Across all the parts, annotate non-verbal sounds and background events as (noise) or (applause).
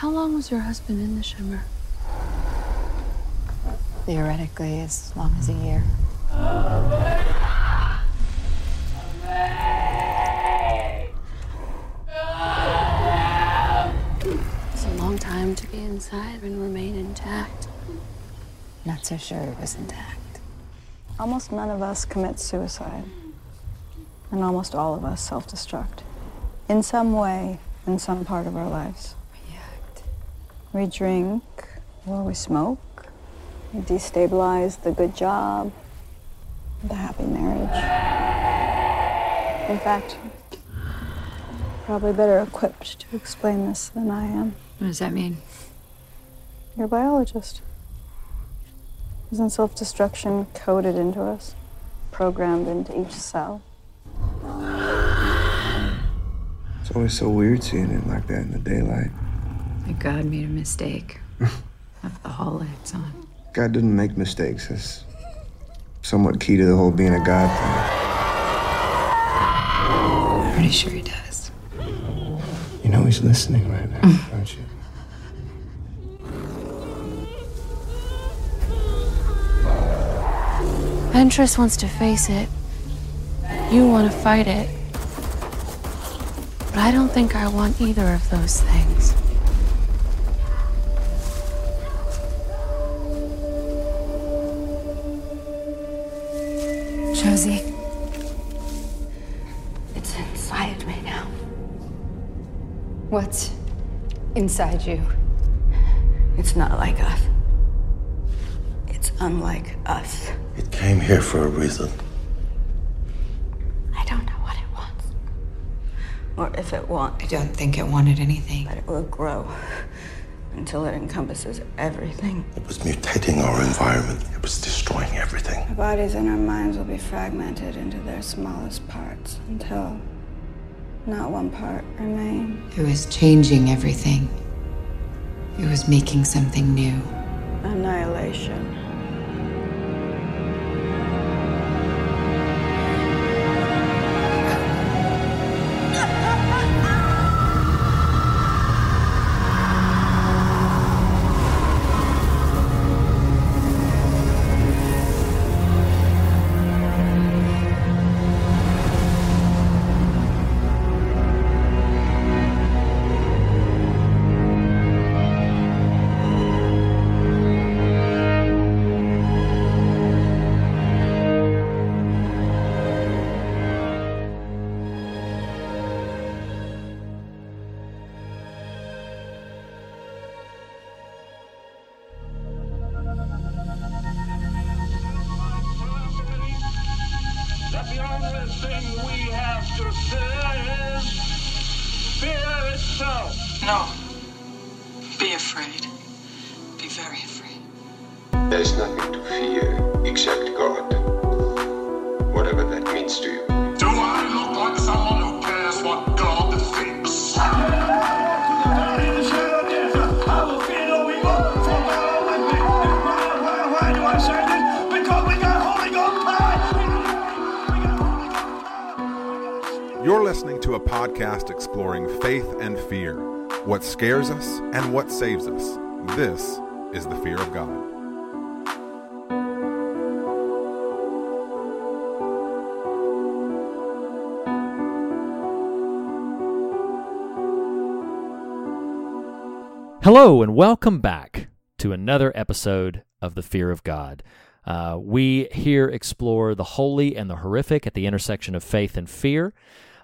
How long was your husband in the shimmer? Theoretically, as long as a year. It's a long time to be inside and remain intact. Not so sure it was intact. Almost none of us commit suicide. And almost all of us self destruct. In some way, in some part of our lives. React. We drink, or we smoke. We destabilize the good job, the happy marriage. In fact, probably better equipped to explain this than I am. What does that mean? You're a biologist. Isn't self destruction coded into us? Programmed into each cell? It's always so weird seeing it like that in the daylight. Like God made a mistake. (laughs) Left the hall lights on. God didn't make mistakes. That's somewhat key to the whole being a God thing. I'm Pretty sure he does. You know he's listening right now, (laughs) don't you? Ventress wants to face it. You want to fight it. But I don't think I want either of those things. Josie. It's inside me now. What's inside you? It's not like us. It's unlike us. It came here for a reason. I don't know what it wants. Or if it wants, I don't think it wanted anything. but it will grow until it encompasses everything. It was mutating our environment. It was destroying everything. Our bodies and our minds will be fragmented into their smallest parts until not one part remains. It was changing everything. It was making something new. Annihilation. And what saves us. This is the fear of God. Hello, and welcome back to another episode of The Fear of God. Uh, we here explore the holy and the horrific at the intersection of faith and fear.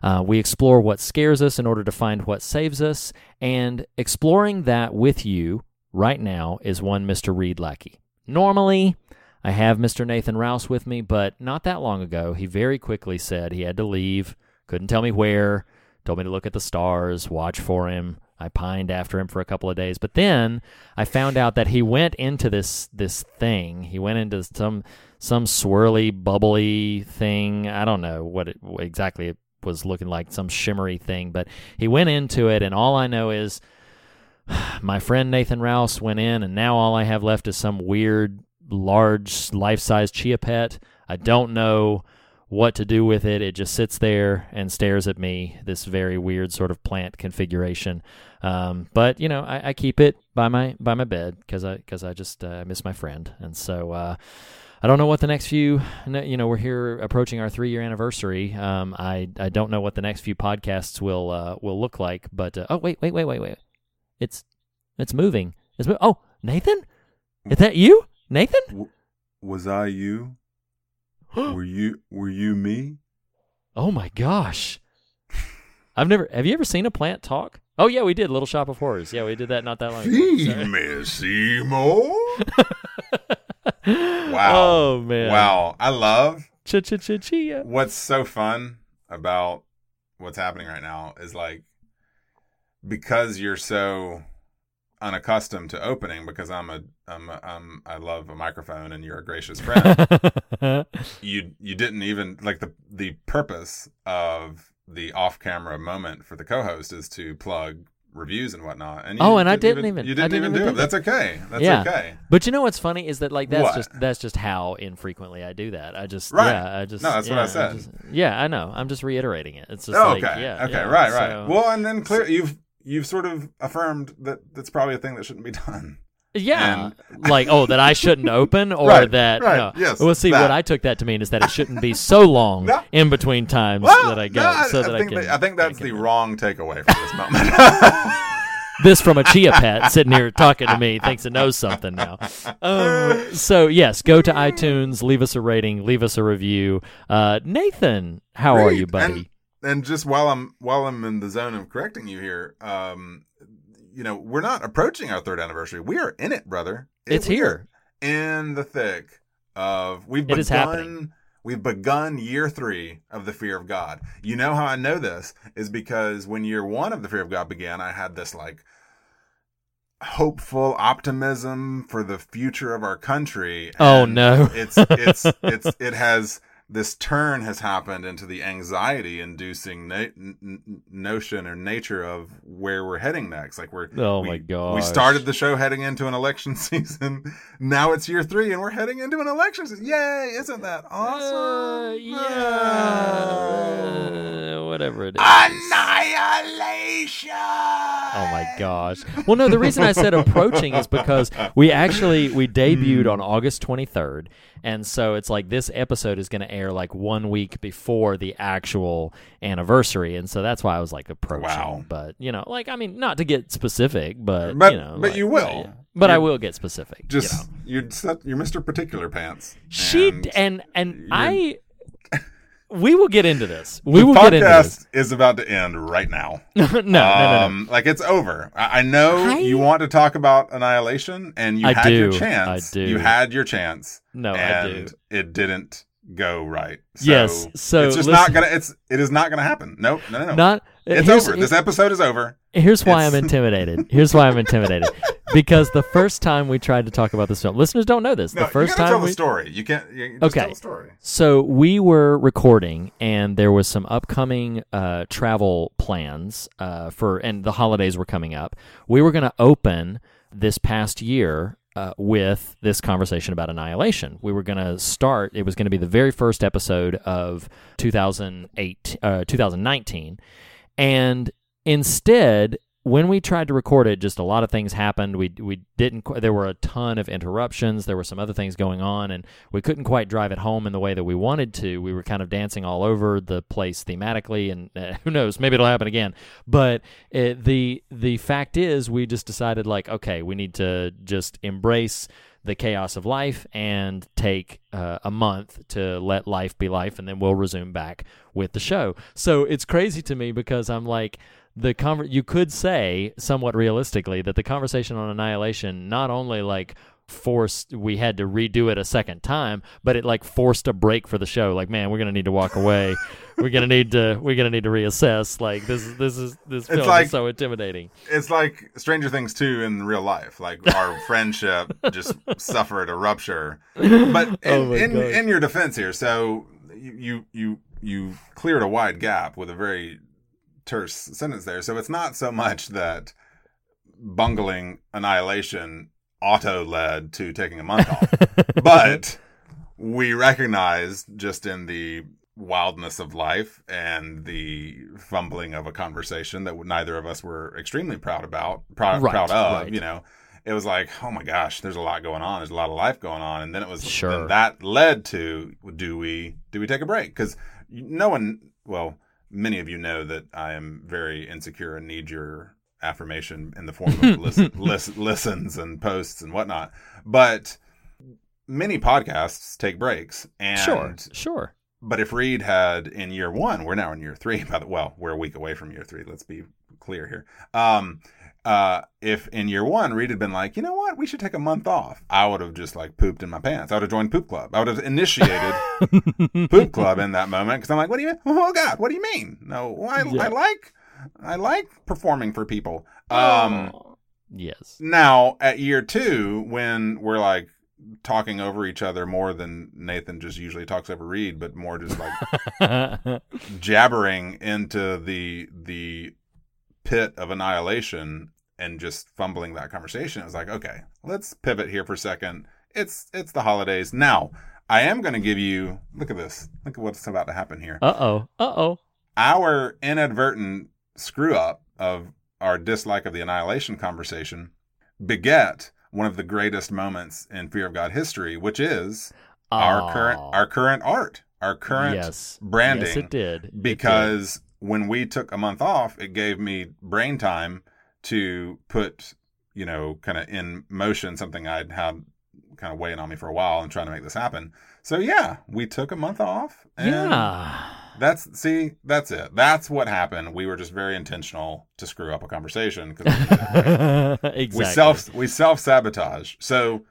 Uh, we explore what scares us in order to find what saves us, and exploring that with you right now is one Mr. Reed Lackey. Normally, I have Mr. Nathan Rouse with me, but not that long ago, he very quickly said he had to leave, couldn't tell me where, told me to look at the stars, watch for him. I pined after him for a couple of days, but then I found out that he went into this this thing. He went into some some swirly, bubbly thing. I don't know what it exactly was looking like, some shimmery thing, but he went into it, and all I know is (sighs) my friend Nathan Rouse went in, and now all I have left is some weird, large, life size chia pet. I don't know what to do with it. It just sits there and stares at me, this very weird sort of plant configuration. Um, but you know, I, I keep it by my by my bed because I because I just uh, miss my friend, and so uh, I don't know what the next few. You know, we're here approaching our three year anniversary. Um, I I don't know what the next few podcasts will uh, will look like, but uh, oh wait wait wait wait wait, it's it's moving. It's mo- oh Nathan, is that you, Nathan? W- was I you? (gasps) were you were you me? Oh my gosh. I've never have you ever seen a plant talk? Oh yeah, we did Little Shop of Horrors. Yeah, we did that not that long ago. See me, Seymour. (laughs) wow. Oh man. Wow. I love Ch ch ch chia. what's so fun about what's happening right now is like because you're so unaccustomed to opening because I'm a I'm a, I'm I love a microphone and you're a gracious friend. you you didn't even like the the purpose of the off-camera moment for the co-host is to plug reviews and whatnot. And you Oh, and I didn't even- you didn't, didn't even even do it. That's okay. That's yeah. okay. But you know what's funny is that like that's What? just that's just how infrequently I do that. I just Right. yeah, I just No, that's what I yeah, said. just- yeah, I know. I'm just reiterating it. It's just Oh, like okay. yeah. okay. yeah, right. Right. so- Well, and then clear you've you've sort of affirmed that that's probably a thing that shouldn't be (laughs) done. Yeah, (laughs) like oh, that I shouldn't open, or Right, that right, no. yes, Well, see, that. what I took that to mean is that it shouldn't be so long (laughs) No. in between times Well, that I go, no, so I that I think can. that- I think that's I the wrong takeaway from this moment. (laughs) this from a chia pet sitting here talking to me thinks it knows something now. Um, so yes, go to iTunes, leave us a rating, leave us a review. Uh, Nathan, how are you, buddy? And, and just while I'm while I'm in the zone of correcting you here, um, you know, we're not approaching our third anniversary. We are in it, brother. It's here. in the thick of we've It begun we've begun year three of the fear of God. You know how I know this is because when year one of the fear of God began, I had this like hopeful optimism for the future of our country. Oh, no. it's it's (laughs) it's it has this turn has happened into the anxiety inducing na- n- notion or nature of where we're heading next. Like we're Oh, we, my we started the show heading into an election (laughs) season. Now it's year three and we're heading into an election season. Yay! Isn't that Uh, awesome? yeah, whatever it is. annihilation! Oh my gosh. Well, no, the reason I said approaching is because we actually we debuted on August 23rd, and so it's like this episode is going to air like one week before the actual anniversary, and so that's why I was like approaching. Wow. But you know, like I mean, not to get specific, but, But- you know, but like, you will. yeah. But I You're- will get specific. just you know. you're you're mr particular pants she and and and I. We will get into this. We the will get into this. is about to end right now (laughs) no, no, no, no. Um, Like it's over. I, I know I- you want to talk about annihilation, and you I had your chance. I do. You had your chance. No, I do. it didn't go right. So Yes, so it's just listen- not gonna. It's it is not gonna happen. Nope. No. No. No. Not. It's here's- over. This episode is over. Here's why It's- I'm (laughs) intimidated. Here's why I'm intimidated. because the first time we tried to talk about this film, listeners don't know this. No, the first time tell we, the story. You can't. You just Okay. Tell the story. So we were recording, and there was some upcoming uh, travel plans uh, for, and the holidays were coming up. We were going to open this past year uh, with this conversation about annihilation. We were going to start. It was going to be the very first episode of 2008, uh, 2019, and instead when we tried to record it just a lot of things happened. We we didn't there were a ton of interruptions. There were some other things going on and we couldn't quite drive it home in the way that we wanted to. We were kind of dancing all over the place thematically and uh, (laughs) who knows? Maybe it'll happen again. But uh, the the fact is we just decided like okay we need to just embrace the chaos of life and take uh, a month to let life be life and then we'll resume back with the show. So it's crazy to me because i'm like the conver- you could say somewhat realistically that the conversation on annihilation not only like forced we had to redo it a second time but it like forced a break for the show like man we're gonna need to walk away (laughs) we're gonna need to we're gonna need to reassess like this is this is this film like- is so intimidating It's like Stranger Things 2 in real life. Like our (laughs) friendship just suffered a rupture. (laughs) But in, Oh in, in your defense here, so you, you you you cleared a wide gap with a very terse sentence there. So it's not so much that bungling annihilation auto led to taking a month off, but we recognized just in the wildness of life and the fumbling of a conversation that neither of us were extremely proud about, proud, Right, proud of, right. you know. It was like, oh my gosh, there's a lot going on. There's a lot of life going on, and then it was Sure. then that led to do we do we take a break? Because no one, well, many of you know that I am very insecure and need your affirmation in the form of (laughs) listen, listen, listens and posts and whatnot. But many podcasts take breaks, and sure, sure. but if Reed had in year one, we're now in year three. By the well, we're a week away from year three. Let's be clear here. Um, uh, if in year one Reed had been like, you know what, we should take a month off, I would have just like pooped in my pants. I would have joined Poop Club. I would have initiated (laughs) Poop Club in that moment because I'm like, what do you? Mean? Oh God, what do you mean? No, I, Yeah. I like, I like performing for people. Um, yes. now at year two, when we're like talking over each other more than Nathan just usually talks over Reed, but more just like (laughs) jabbering into the the pit of annihilation and just fumbling that conversation. It was like, okay, let's pivot here for a second. It's it's the holidays. Now, I am going to give you look at this. Look at what's about to happen here. uh oh. Uh oh. Our inadvertent screw up of our dislike of the annihilation conversation beget one of the greatest moments in Fear of God history, which is our current our current art, our current yes. branding Yes, it did. It did. because when we took a month off, it gave me brain time to put, you know, kind of in motion something I'd had kind of weighing on me for a while and trying to make this happen. So yeah, we took a month off. And yeah. That's see, that's it. That's what happened. We were just very intentional to screw up a conversation because (laughs) exactly. we self we self sabotage. So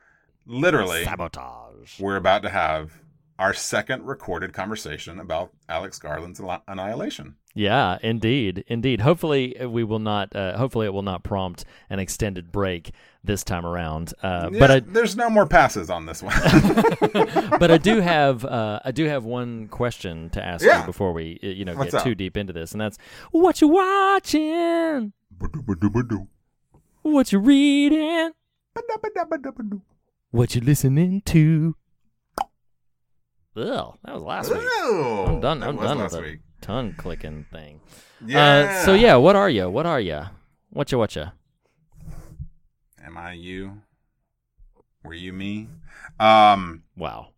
literally, sabotage. we're about to have our second recorded conversation about Alex Garland's Annihilation. Yeah, indeed, indeed. Hopefully, we will not. Uh, hopefully, it will not prompt an extended break this time around. Uh, Yeah, but I, there's no more passes on this one. (laughs) (laughs) but I do have uh, I do have one question to ask Yeah. you before we uh, you know What's get up? too deep into this, and that's what you watching, what you reading, what you listening to. Ugh, that was last week. Ooh, I'm done. I'm done last with week. Tongue clicking thing. Yeah. Uh, so yeah, what are you? What are you? What you? What you? Am I you? Were you me? Um. Wow.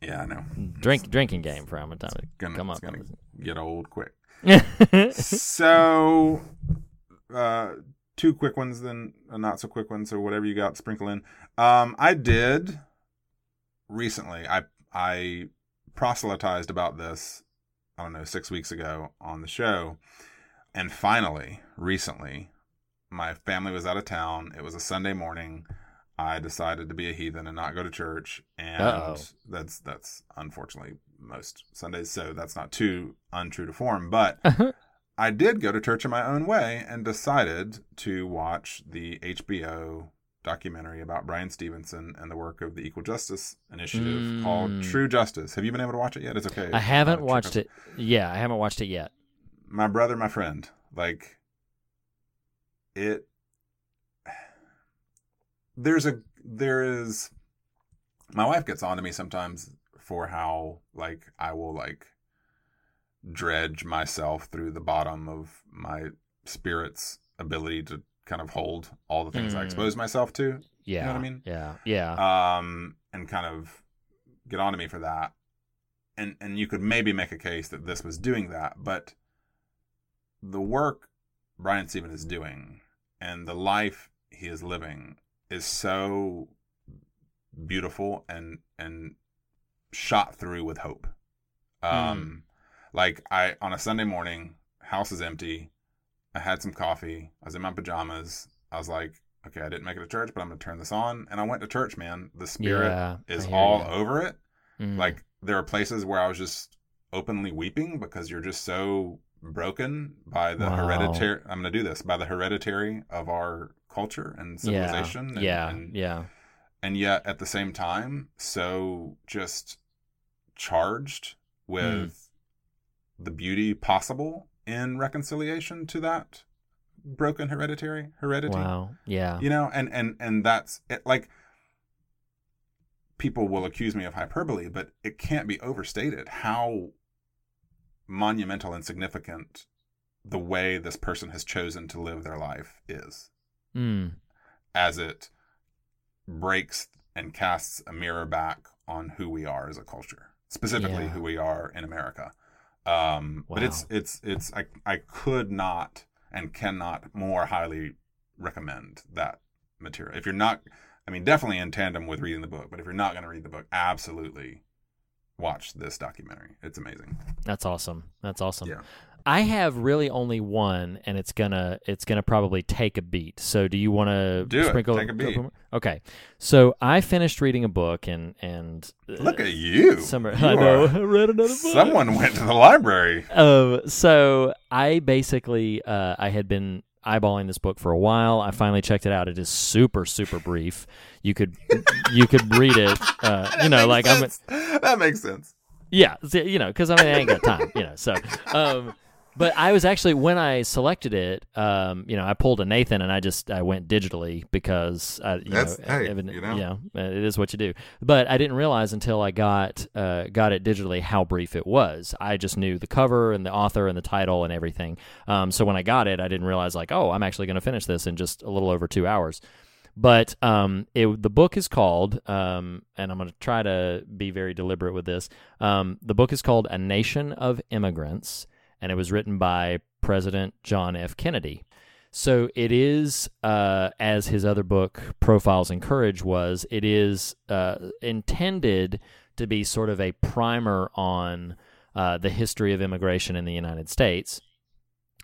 Yeah, I know. Drink drinking game for how many times? Gonna, Come it's on. gonna get old quick. (laughs) so, uh, two quick ones, then a not so quick one. So whatever you got, sprinkle in. Um, I did recently. I I proselytized about this. I don't know six weeks ago on the show, and finally, recently, my family was out of town. It was a Sunday morning. I decided to be a heathen and not go to church, and Uh-oh. that's that's unfortunately most Sundays. So that's not too untrue to form, but (laughs) uh-huh. I did go to church in my own way and decided to watch the HBO documentary about Bryan Stevenson and the work of the Equal Justice Initiative Mm. called True Justice. Have you been able to watch it yet? It's okay. I haven't Uh, watched it. Yeah, I haven't watched it yet. My brother, my friend, like it. There's a there is. My wife gets on to me sometimes for how like I will like dredge myself through the bottom of my spirit's ability to kind of hold all the things I Mm. expose myself to. Yeah. what I mean? Yeah. Yeah. Um, and kind of get on to me for that. And and you could maybe make a case that this was doing that, but the work Brian Steven is doing and the life he is living is so beautiful and and shot through with hope. Um like I on a Sunday morning, house is empty. I had some coffee. I was in my pajamas. I was like, okay, I didn't make it to church, but I'm going to turn this on. And I went to church, man. The spirit Yeah, is all you. over it. Mm. Like there are places where I was just openly weeping because you're just so broken by the Wow. hereditary. I'm going to do this by the hereditary of our culture and yeah. civilization. and- Yeah. and, yeah. and yet at the same time so just charged with the beauty possible in reconciliation to that broken hereditary heredity Wow. Yeah. you know and and and that's it like people will accuse me of hyperbole but it can't be overstated how monumental and significant the way this person has chosen to live their life is Mm. as it breaks and casts a mirror back on who we are as a culture, specifically Yeah. who we are in America. Um, But it's it's it's I I could not and cannot more highly recommend that material. If you're not, I mean, definitely in tandem with reading the book. But if you're not going to read the book, absolutely watch this documentary. It's amazing. That's awesome. That's awesome. Yeah. I have really only one, and it's gonna it's gonna probably take a beat. So, do you want to Do it. sprinkle? Take a beat. Okay. So, I finished reading a book, and and uh, Look at you. Summer, You I know. (laughs) I read another book. Someone went to the library. Um, so I basically uh, I had been eyeballing this book for a while. I finally checked it out. It is super super brief. You could you could read it. (laughs) Uh, you know, like I'm. I'm. That makes sense. Yeah, you know, because I mean, I ain't got time, you know. So, um, but I was actually when I selected it, um, you know, I pulled a Nathan and I just I went digitally because I, you That's- know, hey, evident- you know. yeah, uh, it is what you do. But I didn't realize until I got uh, got it digitally how brief it was. I just knew the cover and the author and the title and everything. Um, so when I got it, I didn't realize like, oh, I'm actually going to finish this in just a little over two hours. But um, it, the book is called, um, and I'm going to try to be very deliberate with this. Um, the book is called A Nation of Immigrants, and it was written by President John F. Kennedy. So it is, uh, as his other book, Profiles in Courage, was, it is uh, intended to be sort of a primer on uh, the history of immigration in the United States.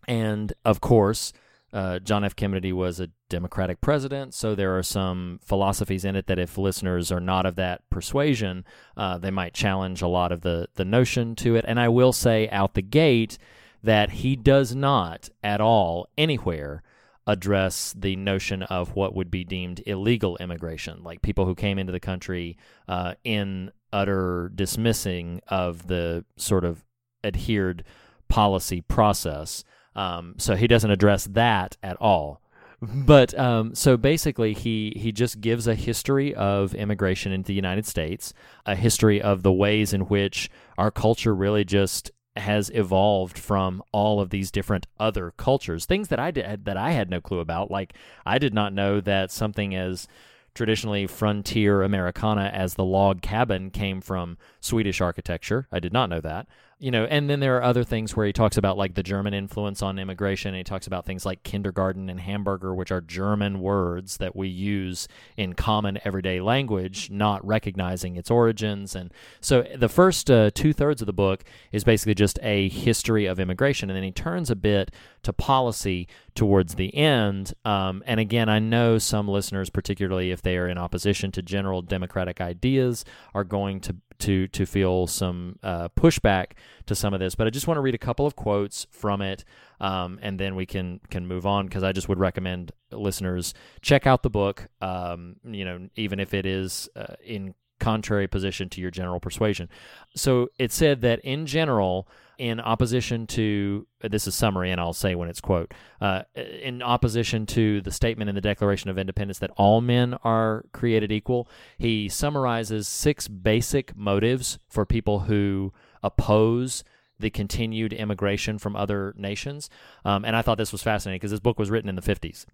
And of course, uh, John F. Kennedy was a Democratic president, so there are some philosophies in it that if listeners are not of that persuasion, uh, they might challenge a lot of the, the notion to it. And I will say out the gate that he does not at all anywhere address the notion of what would be deemed illegal immigration, like people who came into the country uh, in utter dismissing of the sort of adhered policy process. Um, so he doesn't address that at all. But um, so basically, he he just gives a history of immigration into the United States, a history of the ways in which our culture really just has evolved from all of these different other cultures, things that I did that I had no clue about. Like I did not know that something as traditionally frontier Americana as the log cabin came from Swedish architecture. I did not know that. You know, and then there are other things where he talks about like the German influence on immigration. He talks about things like kindergarten and hamburger, which are German words that we use in common everyday language, not recognizing its origins. And so the first uh, two thirds of the book is basically just a history of immigration. And then he turns a bit to policy towards the end. Um, and again, I know some listeners, particularly if they are in opposition to general democratic ideas, are going to to to feel some uh, pushback to some of this. But I just want to read a couple of quotes from it, um, and then we can can move on because I just would recommend listeners check out the book. Um, you know, even if it is uh, in contrary position to your general persuasion. So it said that in general, in opposition to this is summary, and I'll say when it's quote uh, in opposition to the statement in the Declaration of Independence that all men are created equal. He summarizes six basic motives for people who oppose the continued immigration from other nations, um, and I thought this was fascinating because this book was written in the fifties.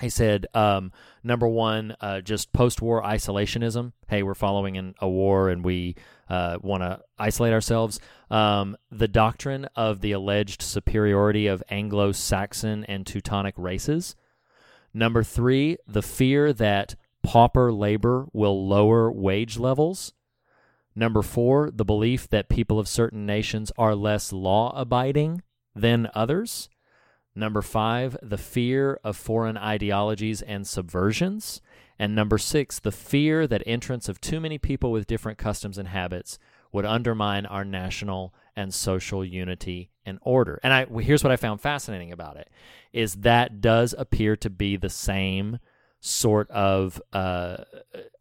He said, um, number one, uh, just post war isolationism. Hey, we're following in a war and we uh, want to isolate ourselves. Um, the doctrine of the alleged superiority of Anglo Saxon and Teutonic races. Number three, the fear that pauper labor will lower wage levels. Number four, the belief that people of certain nations are less law abiding than others. Number five, the fear of foreign ideologies and subversions. And number six, the fear that entrance of too many people with different customs and habits would undermine our national and social unity and order. And I here's what I found fascinating about it is that does appear to be the same sort of uh,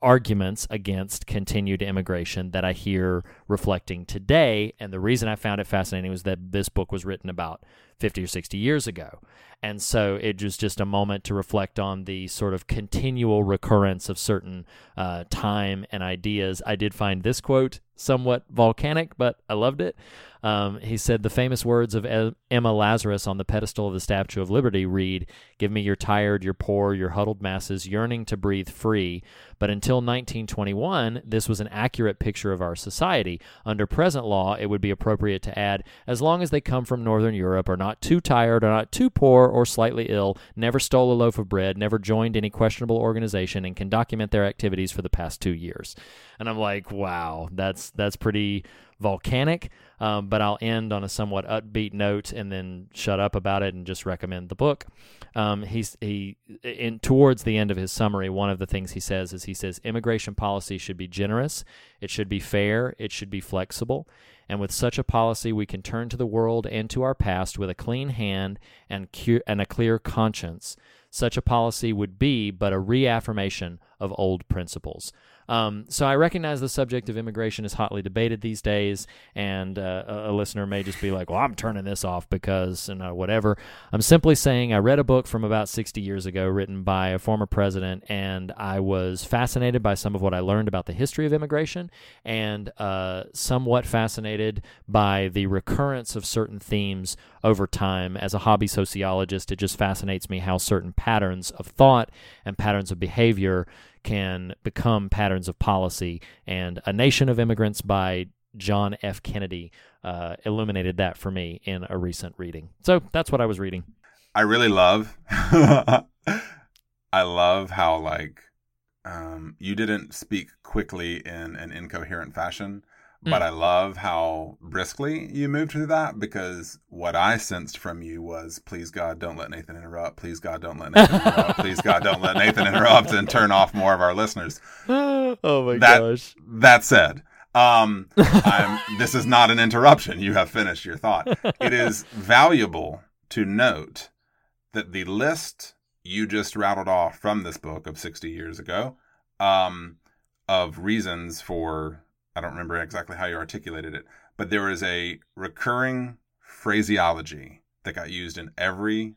arguments against continued immigration that I hear reflecting today. And the reason I found it fascinating was that this book was written about 50 or 60 years ago. And so it was just a moment to reflect on the sort of continual recurrence of certain uh, time and ideas. I did find this quote somewhat volcanic, but I loved it. Um, he said the famous words of Emma Lazarus on the pedestal of the Statue of Liberty read, Give me your tired, your poor, your huddled masses yearning to breathe free. But until 1921, this was an accurate picture of our society. Under present law, it would be appropriate to add, as long as they come from Northern Europe, are not too tired, are not too poor or slightly ill, never stole a loaf of bread, never joined any questionable organization, and can document their activities for the past two years. And I'm like, wow, that's that's pretty volcanic. Um, but I'll end on a somewhat upbeat note and then shut up about it and just recommend the book. Um, he's he in towards the end of his summary. One of the things he says is he says immigration policy should be generous, it should be fair, it should be flexible. And with such a policy, we can turn to the world and to our past with a clean hand and, cu- and a clear conscience. Such a policy would be but a reaffirmation of old principles. Um, so I recognize the subject of immigration is hotly debated these days, and uh, a, listener may just be like, "Well, I'm turning this off because and uh, whatever." I'm simply saying I read a book from about 60 years ago, written by a former president, and I was fascinated by some of what I learned about the history of immigration, and uh, somewhat fascinated by the recurrence of certain themes over time. As a hobby sociologist, it just fascinates me how certain patterns of thought and patterns of behavior can become patterns of policy. And A Nation of Immigrants by John F. Kennedy uh, illuminated that for me in a recent reading. So that's what I was reading. I really love. (laughs) I love how like um, you didn't speak quickly in an incoherent fashion, but I love how briskly you moved through that because what I sensed from you was, please God, don't let Nathan interrupt. Please God, don't let Nathan interrupt. Please God, don't let Nathan (laughs) interrupt and turn off more of our listeners. oh my That- gosh. That said, um, (laughs) I'm, this is not an interruption. You have finished your thought. It is valuable to note that the list you just rattled off from this book of 60 years ago um, of reasons for, I don't remember exactly how you articulated it, but there is a recurring phraseology that got used in every,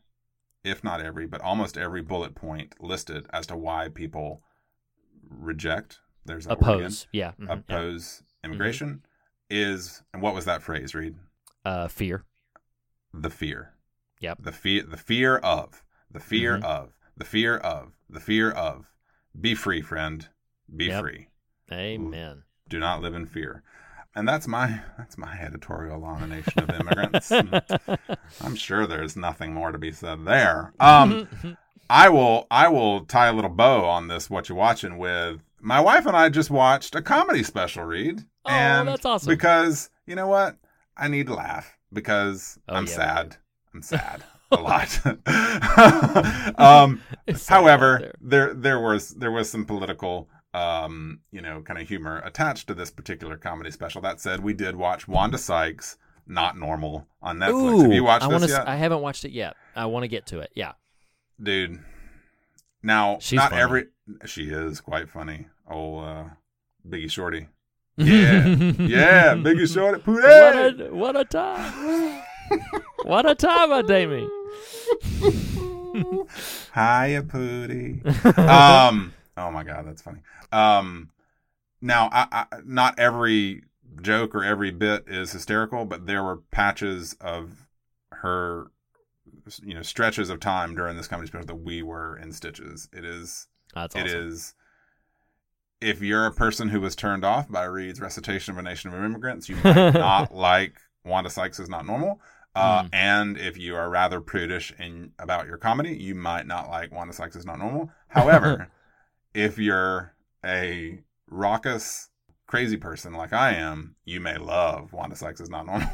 if not every, but almost every bullet point listed as to why people reject. There's that Oppose. Yeah. mhm, yeah. oppose immigration is and what was that phrase Reed Uh, fear. the fear Yep. the fear the fear of the fear Mhm. of the fear of the fear of be free friend be Yep. free Amen. Do not live in fear and that's my that's my editorial on a nation of immigrants (laughs) i'm sure there's nothing more to be said there um I will I will tie a little bow on this what you're watching with my wife and I just watched a comedy special Reed. Oh, and that's awesome. Because you know what? I need to laugh because Oh, I'm yeah, we sad. I'm sad a lot. (laughs) um (laughs) sad however, there there was there was some political um, you know, kind of humor attached to this particular comedy special. That said, we did watch Wanda Sykes Not Normal on Netflix. Have you watched I this yet? I haven't watched it yet. I want to get to it. Yeah. dude. Now, She's not funny. every she is quite funny. Oh, uh, Biggie Shorty. (laughs) Yeah, yeah, Biggie Shorty. Pooh, What a what a time! what a time, uh, Damie. (laughs) Hiya, Pootie. um, oh my God, that's funny. Um, now, I, I, not every joke or every bit is hysterical, but there were patches of her, you know, stretches of time during this comedy special that we were in stitches. It is That's It awesome. is. If you're a person who was turned off by Reed's recitation of a nation of immigrants, you might (laughs) not like Wanda Sykes is not normal. Uh, Mm. And if you are rather prudish in about your comedy, you might not like Wanda Sykes is not normal. However, (laughs) if you're a raucous, crazy person like I am, you may love Wanda Sykes is not normal.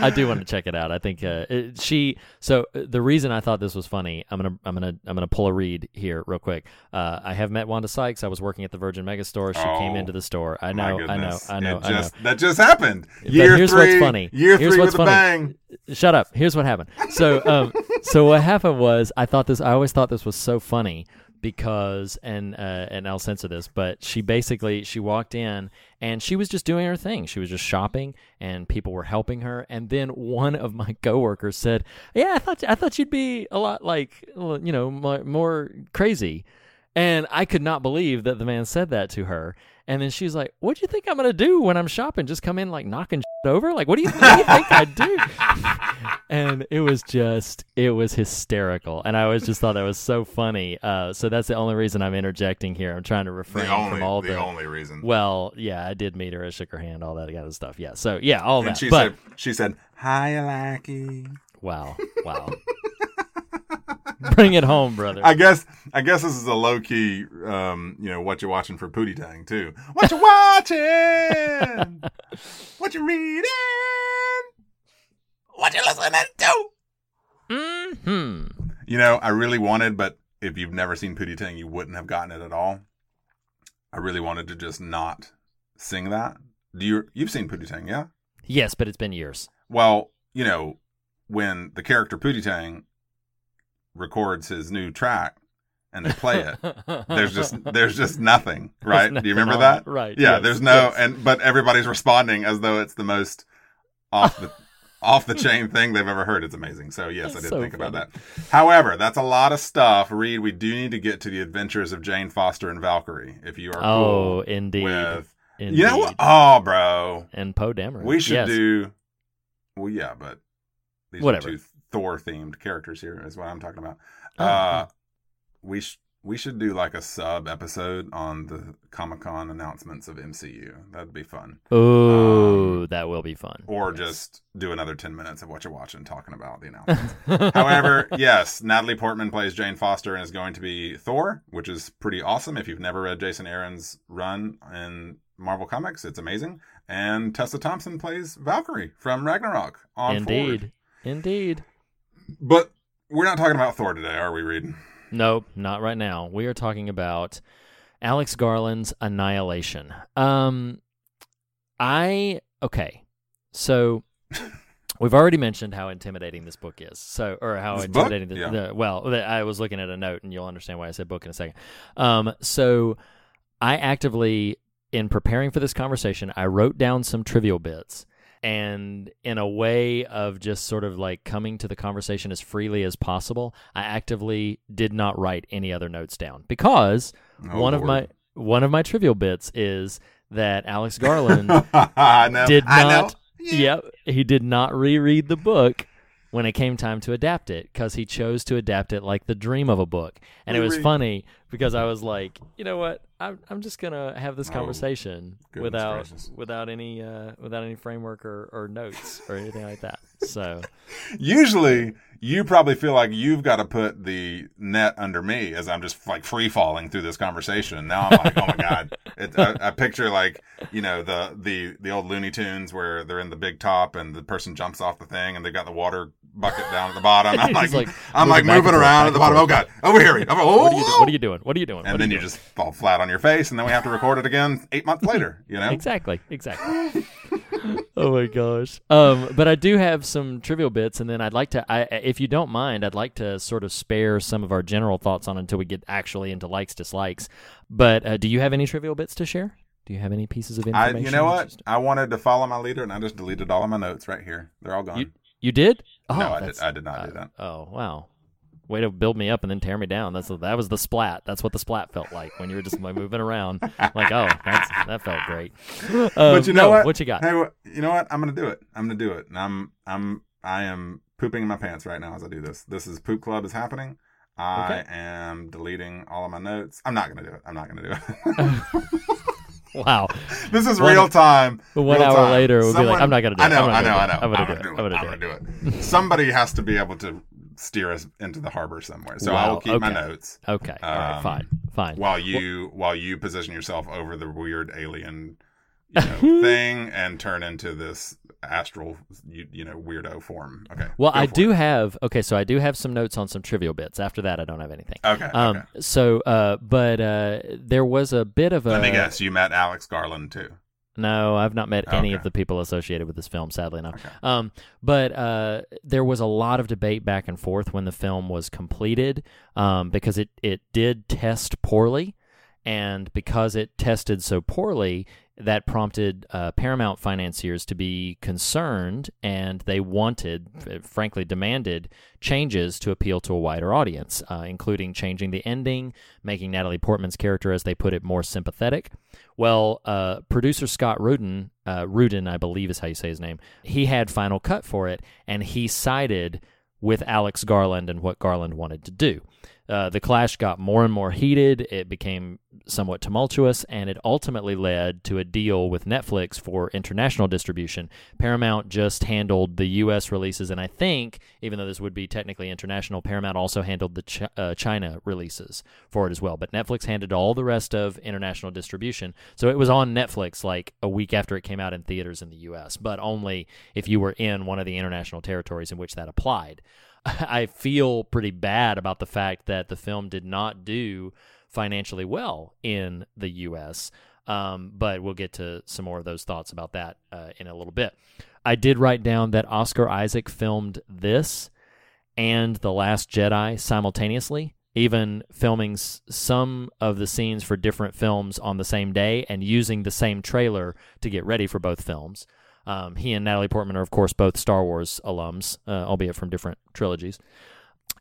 I do want to check it out. I think uh, it, she. So uh, the reason I thought this was funny, I'm gonna, I'm gonna, I'm gonna pull a Reed here real quick. Uh, I have met Wanda Sykes. I was working at the Virgin Megastore. She came Oh, into the store. I know, I know. I know, I know. just, That just happened. But Year here's three, what's funny. Year Here's three what's with funny. bang. Shut up. Here's what happened. So, um, so what happened was I thought this. I always thought this was so funny because, and uh, and I'll censor this, but she basically she walked in and she was just doing her thing. She was just shopping, and people were helping her. And then one of my coworkers said, "Yeah, I thought I thought you'd be a lot like you know mo- more crazy." And I could not believe that the man said that to her. And then she's like, "What do you think I'm gonna do when I'm shopping? Just come in like knocking (laughs) shit over? Like, what do you, what do you think I do?" (laughs) and it was just, it was hysterical, and I always just thought that was so funny. Uh, so that's the only reason I'm interjecting here. I'm trying to refrain The only, from all the the. only reason. Well, yeah, I did meet her. I shook her hand, all that kind of stuff. Yeah. So yeah, all and that. she but said, she said, "Hi, Lackey." wow, wow. (laughs) (laughs) Bring it home, brother. I guess I guess this is a low key, um, you know, what you're watching for Pootie Tang too. What you watching? (laughs) what you reading? What you listening to? hmm You know, I really wanted, but if you've never seen Pootie Tang, you wouldn't have gotten it at all. I really wanted to just not sing that. Do you? You've seen Pootie Tang, yeah? Yes, but it's been years. Well, you know, when the character Pootie Tang records his new track and they play it, (laughs) there's just there's just nothing, right? There's Do you remember nothing that? right, Yeah, yes, there's no yes. and but everybody's responding as though it's the most off the (laughs) off the chain thing they've ever heard. It's amazing. So yes, I did So think about that. However, that's a lot of stuff. Reed, we do need to get to the adventures of Jane Foster and Valkyrie. If you are Oh, cool indeed. with Indeed. you know what? Oh, bro, And Poe Dameron. we should Yes. do. Well, yeah, but these Whatever. are two Thor themed characters here. Is what I'm talking about. Oh, uh, we sh- we should do like a sub episode on the Comic Con announcements of MCU. That'd be fun. Ooh, that will be fun. Um, Or just do another 10 minutes of what you're watching talking about the announcements. (laughs) However, yes, Natalie Portman plays Jane Foster and is going to be Thor, which is pretty awesome. If you've never read Jason Aaron's run in Marvel Comics, it's amazing. And Tessa Thompson plays Valkyrie from Ragnarok on Indeed. Ford. Indeed. But we're not talking about Thor today, are we, Reed? Nope, not right now. We are talking about Alex Garland's Annihilation. Um, I okay, so (laughs) we've already mentioned how intimidating this book is. So, or how This book? intimidating the, Yeah. the well, the, I was looking at a note, and you'll understand why I said book in a second. Um, so I actively, in preparing for this conversation, I wrote down some trivial bits. And in a way of just sort of like coming to the conversation as freely as possible, I actively did not write any other notes down because Oh, one of my one of my trivial bits is that Alex (laughs) Garland did not. Yep, he did not reread the book when it came time to adapt it because he chose to adapt it like the dream of a book. And it was funny because I was like, you know what, I'm I'm just gonna have this Oh, conversation goodness without gracious. without any uh, without any framework or, or notes or anything like that. (laughs) So Usually, you probably feel like you've got to put the net under me as I'm just like free falling through this conversation. Now I'm like, oh my god! (laughs) It, I, I picture like you know the the the old Looney Tunes where they're in the big top and the person jumps off the thing and they've got the water bucket down at the bottom. (laughs) I'm like, like I'm moving like moving around at the bottom. Oh god! Over here! I'm, oh, what are you what are you doing? What are you doing? And then you you just fall flat on your face, and then we have to record it again eight months (laughs) later. You know? Exactly, exactly. (laughs) oh my gosh. Um, but I do have some trivial bits, and then I'd like to, I, if you don't mind, I'd like to sort of spare some of our general thoughts on until we get actually into likes, dislikes. But uh, do you have any trivial bits to share? Do you have any pieces of I, information? you know what? Just- I wanted to follow my leader, and I just deleted all of my notes right here. They're all gone. You, you did? Oh, no, I did. I did not do that. Oh wow. Way to build me up and then tear me down. That's that was the splat. That's what the splat felt like when you were just like, moving around. Like, oh, that's that felt great. Um, but you know no, what? What you got? Hey, you know what? I'm gonna do it. I'm gonna do it. And I'm I'm I am pooping in my pants right now as I do this. This is Poop Club is happening. I Okay. am deleting all of my notes. I'm not gonna do it. I'm not gonna do it. (laughs) Wow. this is One- real time. one real hour time. later, we'll be like, I'm not gonna do it. I'm not I know, I know. I'm gonna do it. I'm I'm gonna do it. Somebody has to be able to steer us into the harbor somewhere. So I'll keep my notes. Okay. All right. Um, Fine. Fine. while you while you position yourself over the weird alien you know, (laughs) thing and turn into this astral you, you know weirdo form okay Well, I do it. have okay, so I do have some notes on some trivial bits. After that, I don't have anything. okay, Um. okay. So, uh, but uh, there was a bit of a. let me guess you met alex garland too No, I've not met any of the people associated with this film, sadly enough. Okay. Um, but uh, there was a lot of debate back and forth when the film was completed um, because it, it did test poorly. And because it tested so poorly, that prompted uh, Paramount financiers to be concerned, and they wanted, frankly, demanded changes to appeal to a wider audience, uh, including changing the ending, making Natalie Portman's character, as they put it, more sympathetic. Well, uh, producer Scott Rudin, uh, Rudin, I believe is how you say his name, he had final cut for it, and he sided with Alex Garland and what Garland wanted to do. Uh, the clash got more and more heated. It became somewhat tumultuous, and it ultimately led to a deal with Netflix for international distribution. Paramount just handled the U.S. releases, and I think, even though this would be technically international, Paramount also handled the uh, China releases for it as well. But Netflix handled all the rest of international distribution. So it was on Netflix like a week after it came out in theaters in the U.S., but only if you were in one of the international territories in which that applied. (laughs) I feel pretty bad about the fact that the film did not do financially well in the U.S. Um, but we'll get to some more of those thoughts about that uh, in a little bit. I did write down that Oscar Isaac filmed this and The Last Jedi simultaneously, even filming s- some of the scenes for different films on the same day and using the same trailer to get ready for both films. Um, he and Natalie Portman are, of course, both Star Wars alums, uh, albeit from different trilogies.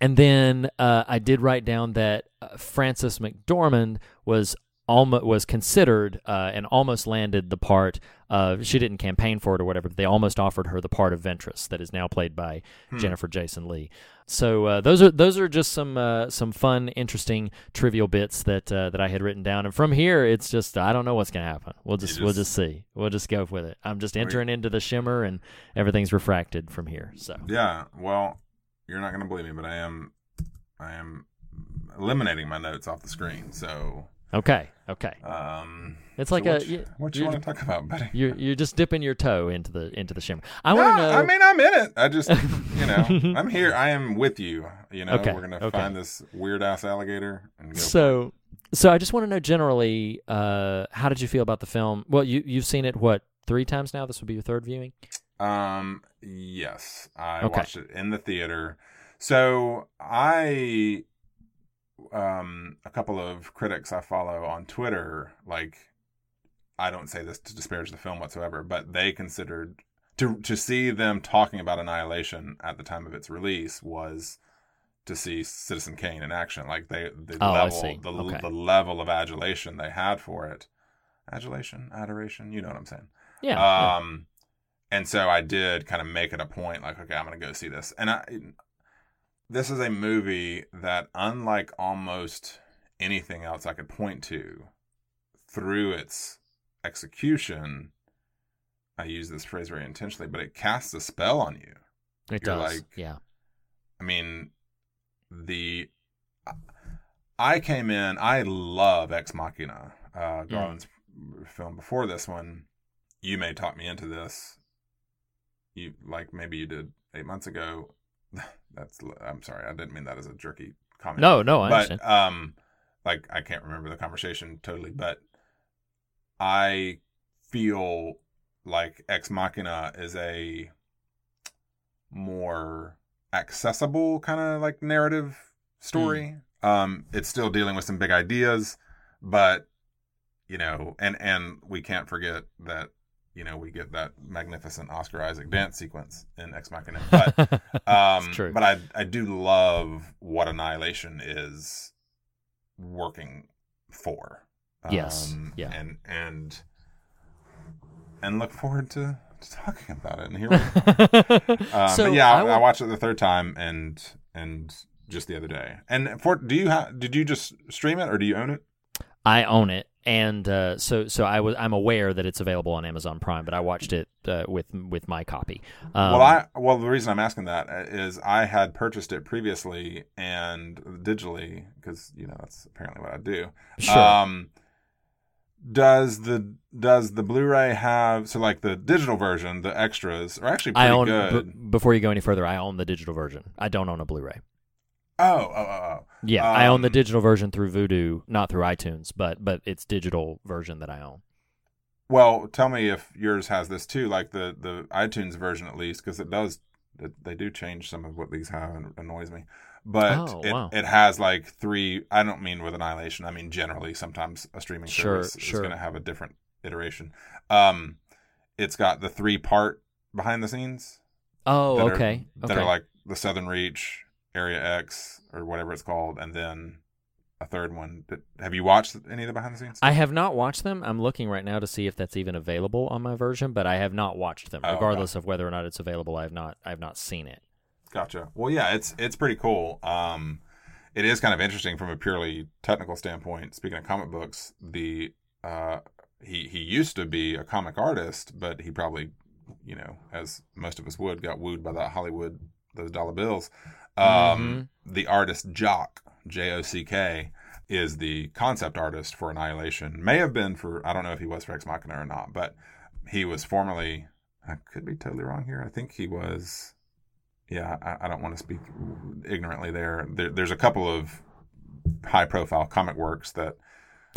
And then uh, I did write down that uh, Frances McDormand was almost was considered uh, and almost landed the part of she didn't campaign for it or whatever but they almost offered her the part of Ventress that is now played by Hmm. Jennifer Jason Leigh so uh, those are those are just some uh, some fun interesting trivial bits that uh, that I had written down. And from here it's just I don't know what's gonna happen. We'll just, we'll just- just see. We'll just go with it. I'm just entering into the shimmer and everything's refracted from here so. Yeah, well, you're not going to believe me, but I am, I am eliminating my notes off the screen. So, okay okay um, It's so like what a- you- you- what you you're- want to talk about, buddy? you're you're just dipping your toe into the into the shimmer I No, want to know I mean, I'm in it. I just, you know, (laughs) I'm here. I am with you. You know, Okay, we're gonna okay. find this weird ass alligator and go. So, so I just want to know generally, uh, how did you feel about the film? Well, you you've seen it what three times now? This would be your third viewing. Um, yes, I Okay. watched it in the theater. So I, um, a couple of critics I follow on Twitter, like, I don't say this to disparage the film whatsoever, but they considered to to see them talking about Annihilation at the time of its release was to see Citizen Kane in action. Like they the Oh, level the Okay. the level of adulation they had for it. Adulation, adoration, you know what I'm saying. Yeah. yeah. Um, and so I did kind of make it a point, like, okay, I'm gonna go see this. And I, this is a movie that, unlike almost anything else I could point to, through its execution, I use this phrase very intentionally, but it casts a spell on you. it you're does. like- yeah. I mean, the I came in. I love Ex Machina, uh, Garland's film before this one. You may talk me into this. You like maybe you did eight months ago. (sighs) That's I'm sorry. I didn't mean that as a jerky comment. No, no, I but understand. um, like I can't remember the conversation totally, but I feel like Ex Machina is a more accessible kind of like narrative story. Um, it's still dealing with some big ideas, but you know, and and we can't forget that you know we get that magnificent Oscar Isaac dance sequence in Ex Machina. But (laughs) um, but I I do love what Annihilation is working for. Yes, Um, yeah. and and and look forward to, to talking about it. And here we go. Um, so but yeah, I, I I, watched it the third time and and just the other day. And for do you have did you just stream it or do you own it? I own it, and uh, so so I was I'm aware that it's available on Amazon Prime, but I watched it uh, with with my copy. Um, well, I well the reason I'm asking that uh, I had purchased it previously and digitally because you know that's apparently what I do. Sure. Um, does the does the Blu-ray have so like the digital version, the extras are actually pretty I own good. b- before you go any further. I own the digital version. I don't own a Blu-ray. oh, oh, oh, oh. Yeah, I own the Um, digital version through Vudu, not through iTunes, but but it's digital version that I own. Well, tell me if yours has this too, like the the iTunes version at least, because it does. They do change some of what these have, and annoys me. But Oh, it, wow. it has like three. I don't mean with Annihilation. I mean generally. Sometimes a streaming Sure, service is going to have a different iteration. Um, it's got the three part behind the scenes. Oh, that are- okay. that okay. are like the Southern Reach, Area X, or whatever it's called, and then a third one. Have you watched any of the behind the scenes? I have not watched them. I'm looking right now to see if that's even available on my version, but I have not watched them. Oh, okay. Regardless of whether or not it's available, I have not. I have not seen it. Gotcha. Well, yeah, it's it's pretty cool. Um, it is kind of interesting from a purely technical standpoint. Speaking of comic books, the uh, he he used to be a comic artist, but he probably, you know, as most of us would, got wooed by that Hollywood those dollar bills. Um, The artist Jock J O C K is the concept artist for Annihilation. May have been for I don't know if he was for Ex Machina or not, but he was formerly. I could be totally wrong here. I think he was yeah, I, I don't want to speak ignorantly there. there. There's a couple of high profile comic works that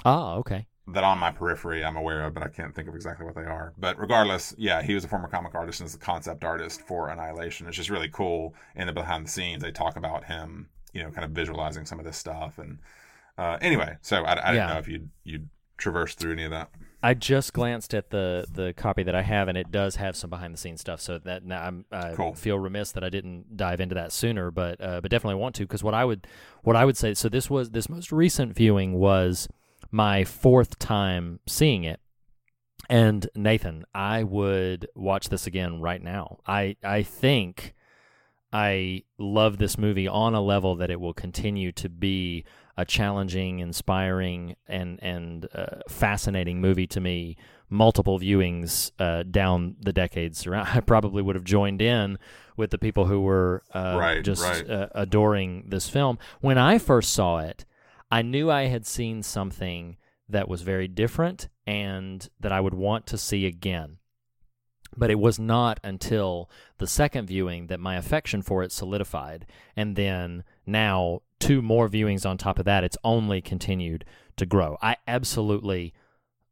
Ah, okay. That on my periphery I'm aware of, but I can't think of exactly what they are. But regardless, yeah, he was a former comic artist and is a concept artist for Annihilation. It's just really cool in the behind the scenes. They talk about him, you know, kind of visualizing some of this stuff. And uh, anyway, so I, I didn't know if you'd you'd traverse through any of that. I just glanced at the the copy that I have, and it does have some behind the scenes stuff. So that now I'm I Cool. feel remiss that I didn't dive into that sooner, but uh, but definitely want to because what I would what I would say. So this was this most recent viewing was my fourth time seeing it, and Nathan, I would watch this again right now. I I think I love this movie on a level that it will continue to be a challenging, inspiring, and and uh, fascinating movie to me. Multiple viewings uh, down the decades around, (laughs) I probably would have joined in with the people who were uh, Right, just right. Uh, adoring this film. When I first saw it, I knew I had seen something that was very different and that I would want to see again. But it was not until the second viewing that my affection for it solidified. And then now, two more viewings on top of that, it's only continued to grow. I absolutely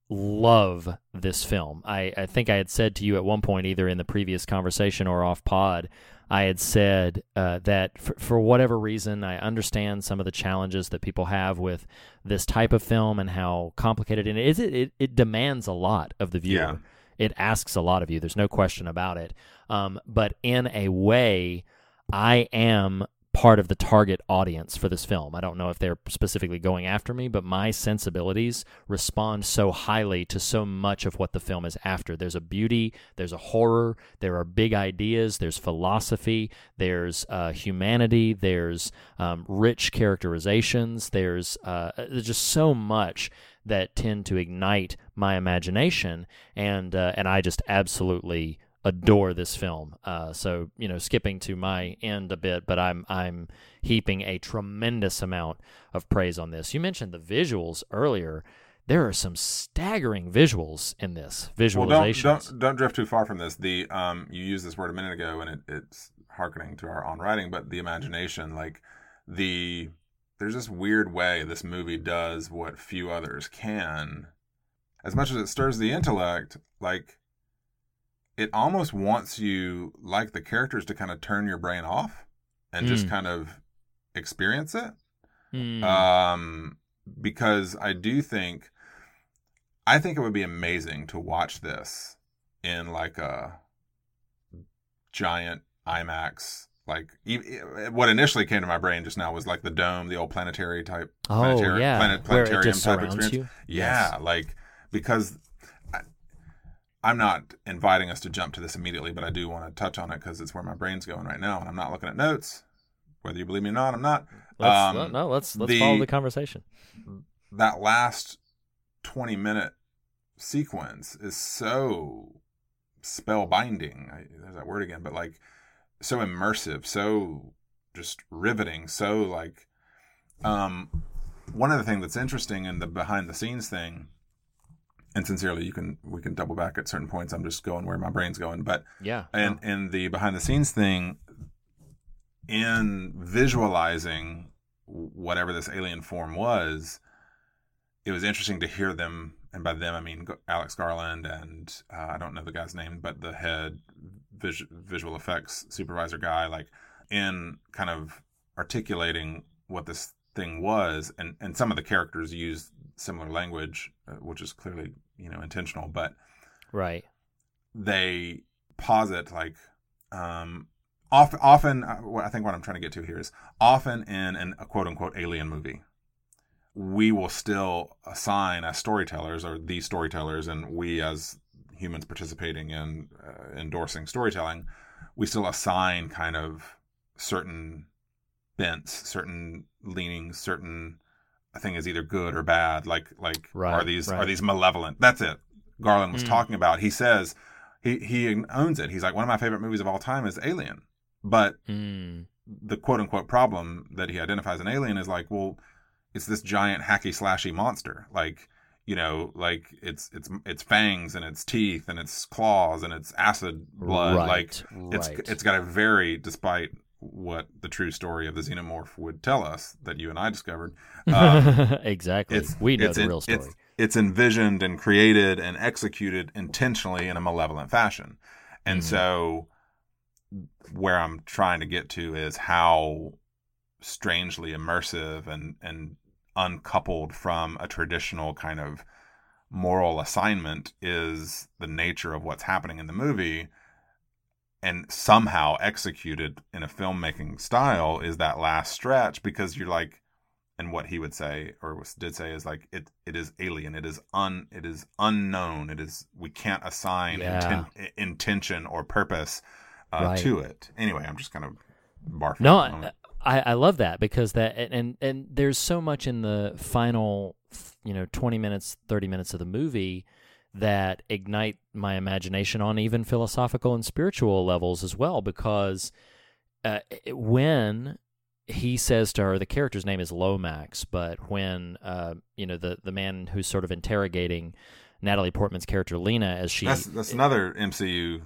love this film. I, I think I had said to you at one point, either in the previous conversation or off pod, I had said uh, that for, for whatever reason, I understand some of the challenges that people have with this type of film and how complicated it is. It, it, it demands a lot of the viewer. Yeah. It asks a lot of you. There's no question about it. Um, but in a way, I am part of the target audience for this film. I don't know if they're specifically going after me, but my sensibilities respond so highly to so much of what the film is after. There's a beauty, there's a horror, there are big ideas, there's philosophy, there's uh, humanity, there's um, rich characterizations, there's, uh, there's just so much that tend to ignite my imagination, and uh, and I just absolutely adore this film. Uh, so you know, skipping to my end a bit, but I'm I'm heaping a tremendous amount of praise on this. You mentioned the visuals earlier. There are some staggering visuals in this Well, don't, don't don't drift too far from this. The um, you used this word a minute ago, and it, it's harkening to our on writing, but the imagination, like the there's this weird way this movie does what few others can. As much as it stirs the intellect, like it almost wants you, like the characters, to kind of turn your brain off and just Mm. kind of experience it Hmm. um, because I do think, I think it would be amazing to watch this in like a giant IMAX. Like what initially came to my brain just now was like the dome, the old planetary type. Oh, planetari- yeah, planet, planetarium type experience. you. Yeah, Yes. like because I'm not inviting us to jump to this immediately, but I do want to touch on it because it's where my brain's going right now, and I'm not looking at notes. Whether you believe me or not, I'm not. Let's, Um, no, let's let's the- follow the conversation. that last 20 minute sequence is so spellbinding. I, there's that word again, but like so immersive, so just riveting, so like um one of the things that's interesting in the behind the scenes thing and sincerely you can we can double back at certain points. I'm just going where my brain's going. But Yeah. and in the behind the scenes thing in visualizing whatever this alien form was it was interesting to hear them. And by them i mean alex garland and uh, i don't know the guy's name but the head vis- visual effects supervisor guy like in kind of articulating what this thing was. And and some of the characters used similar language, uh, which is clearly you know intentional, but Right. they posit like um, often, often uh, I think what I'm trying to get to here is often in an, a quote unquote alien movie, we will still assign as storytellers or these storytellers, and we as humans participating in uh, endorsing storytelling, we still assign kind of certain bents, certain leanings, certain thing is either good or bad. Like like Right, are these right. are these malevolent? That's it. Garland was Mm. talking about. He says he he owns it. He's like one of my favorite movies of all time is Alien, but Mm. the quote unquote problem that he identifies in Alien is like, well, it's this giant hacky slashy monster. Like, you know, like it's it's it's fangs and it's teeth and it's claws and it's acid blood. Right, like it's right. it's got a very despite what the true story of the xenomorph would tell us that you and I discovered. (laughs) Um, exactly. we know it's the in- real story. It's, it's envisioned and created and executed intentionally in a malevolent fashion. And Mm-hmm. so where I'm trying to get to is how strangely immersive and and uncoupled from a traditional kind of moral assignment is the nature of what's happening in the movie and somehow executed in a filmmaking style is that last stretch because you're like and what he would say or did say is like it it is alien it is un it is unknown it is we can't assign Yeah. inten- intention or purpose uh, Right. to it anyway i'm just kind of barfing No, at. I, I love that because that and, and and there's so much in the final, you know, 20 minutes, 30 minutes of the movie that ignite my imagination on even philosophical and spiritual levels as well. Because uh, when he says to her, the character's name is Lomax, but when uh, you know the the man who's sort of interrogating Natalie Portman's character Lena as she that's that's another mcu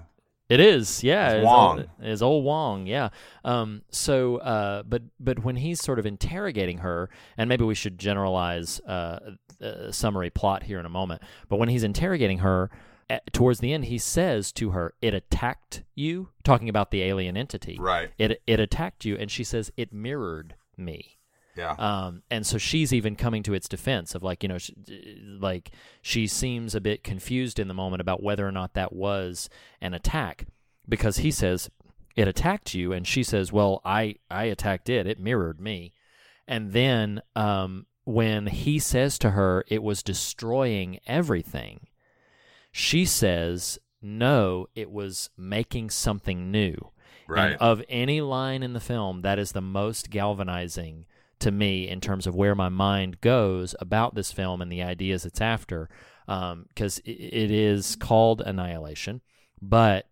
it is, yeah. It's Wong. Old, it's old Wong, yeah. Um, so, uh, but but when he's sort of interrogating her, and maybe we should generalize uh, a summary plot here in a moment. But when he's interrogating her, at, towards the end, he says to her, "It attacked you," talking about the alien entity. Right. It it attacked you, and she says, "It mirrored me." Yeah Um, and so she's even coming to its defense of like, you know, sh like she seems a bit confused in the moment about whether or not that was an attack because he says it attacked you, and she says, well, I, I attacked it. It mirrored me. And then, um, when he says to her, it was destroying everything, she says, no, it was making something new. Right. And of any line in the film, that is the most galvanizing to me in terms of where my mind goes about this film and the ideas it's after. Because it, it is called Annihilation, but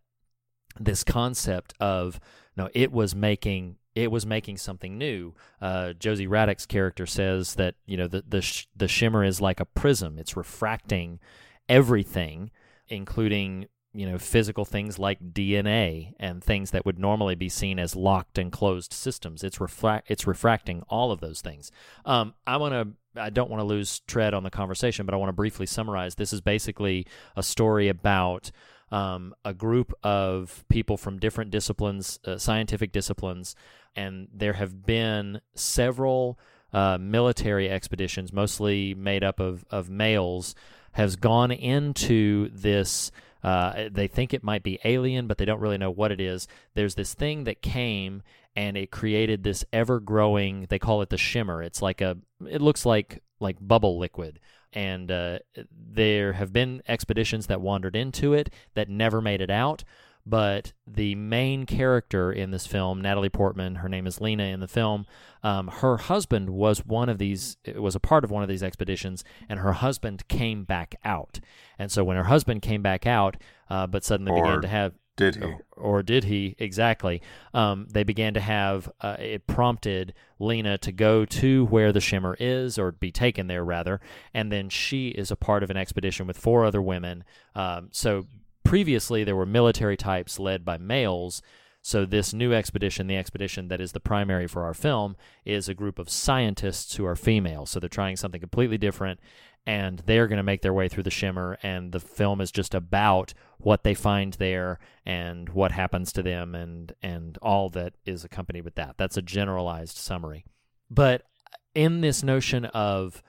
this concept of no, it was making it was making something new. Uh, Josie Radek's character says that you know the the sh- the shimmer is like a prism; it's refracting everything, including you know physical things like DNA and things that would normally be seen as locked and closed systems. It's refract it's refracting all of those things. Um, I want to. I don't want to lose tread on the conversation, but I want to briefly summarize. This is basically a story about um, a group of people from different disciplines, uh, scientific disciplines, and there have been several uh, military expeditions, mostly made up of, of males, has gone into this. Uh, they think it might be alien, but they don't really know what it is. There's this thing that came and it created this ever growing. They call it the shimmer. It's like a. It looks like like bubble liquid, and uh, there have been expeditions that wandered into it that never made it out. But the main character in this film, Natalie Portman, her name is Lena in the film. Um, her husband was one of these, it was a part of one of these expeditions, and her husband came back out. And so when her husband came back out, uh, but suddenly Or began to have did he? or, or did he exactly? Um, they began to have uh, it prompted Lena to go to where the shimmer is, or be taken there rather, and then she is a part of an expedition with four other women. Um, so previously there were military types led by males. So this new expedition, the expedition that is the primary for our film, is a group of scientists who are female. So they're trying something completely different and they're going to make their way through the shimmer and the film is just about what they find there and what happens to them and and all that is accompanied with that that's a generalized summary but in this notion of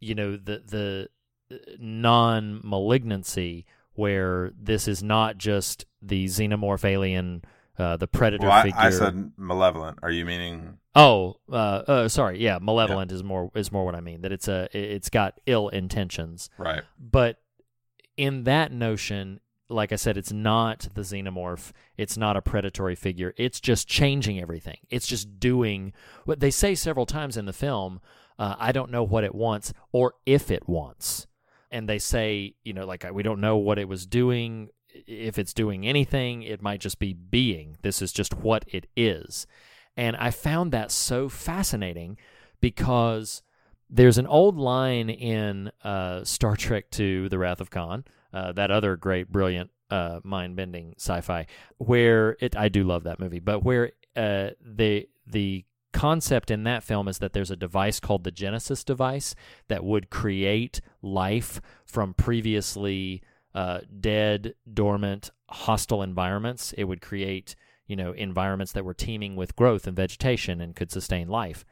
you know the the uh, non malignancy where this is not just the xenomorph alien, uh, the predator Well, I, figure. I said malevolent. Are you meaning? Oh, uh, uh, sorry. Yeah, malevolent is more is more what I mean. That it's a it's got ill intentions. Right. But in that notion, like I said, it's not the xenomorph. It's not a predatory figure. It's just changing everything. It's just doing what they say several times in the film. Uh, I don't know what it wants or if it wants. And they say, you know, like we don't know what it was doing. If it's doing anything, it might just be being. This is just what it is. And I found that so fascinating because there's an old line in uh, Star Trek II The Wrath of Khan, uh, that other great, brilliant, uh, mind bending sci fi, where it, I do love that movie, but where uh, the, the concept in that film is that there's a device called the Genesis device that would create life from previously uh, dead, dormant, hostile environments. It would create, you know, environments that were teeming with growth and vegetation and could sustain life.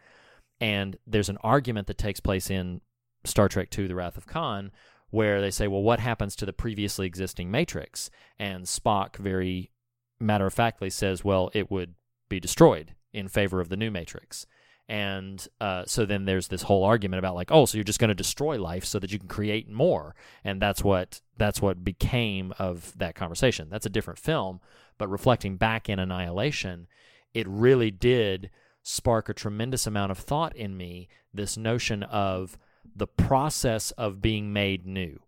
And there's an argument that takes place in Star Trek II: The Wrath of Khan, where they say, "Well, what happens to the previously existing Matrix?" And Spock very matter of factly says, "Well, it would be destroyed in favor of the new Matrix." And uh, so then there's this whole argument about like, oh, so you're just going to destroy life so that you can create more, and that's what that's what became of that conversation. That's a different film, but reflecting back in Annihilation, it really did spark a tremendous amount of thought in me. This notion of the process of being made new,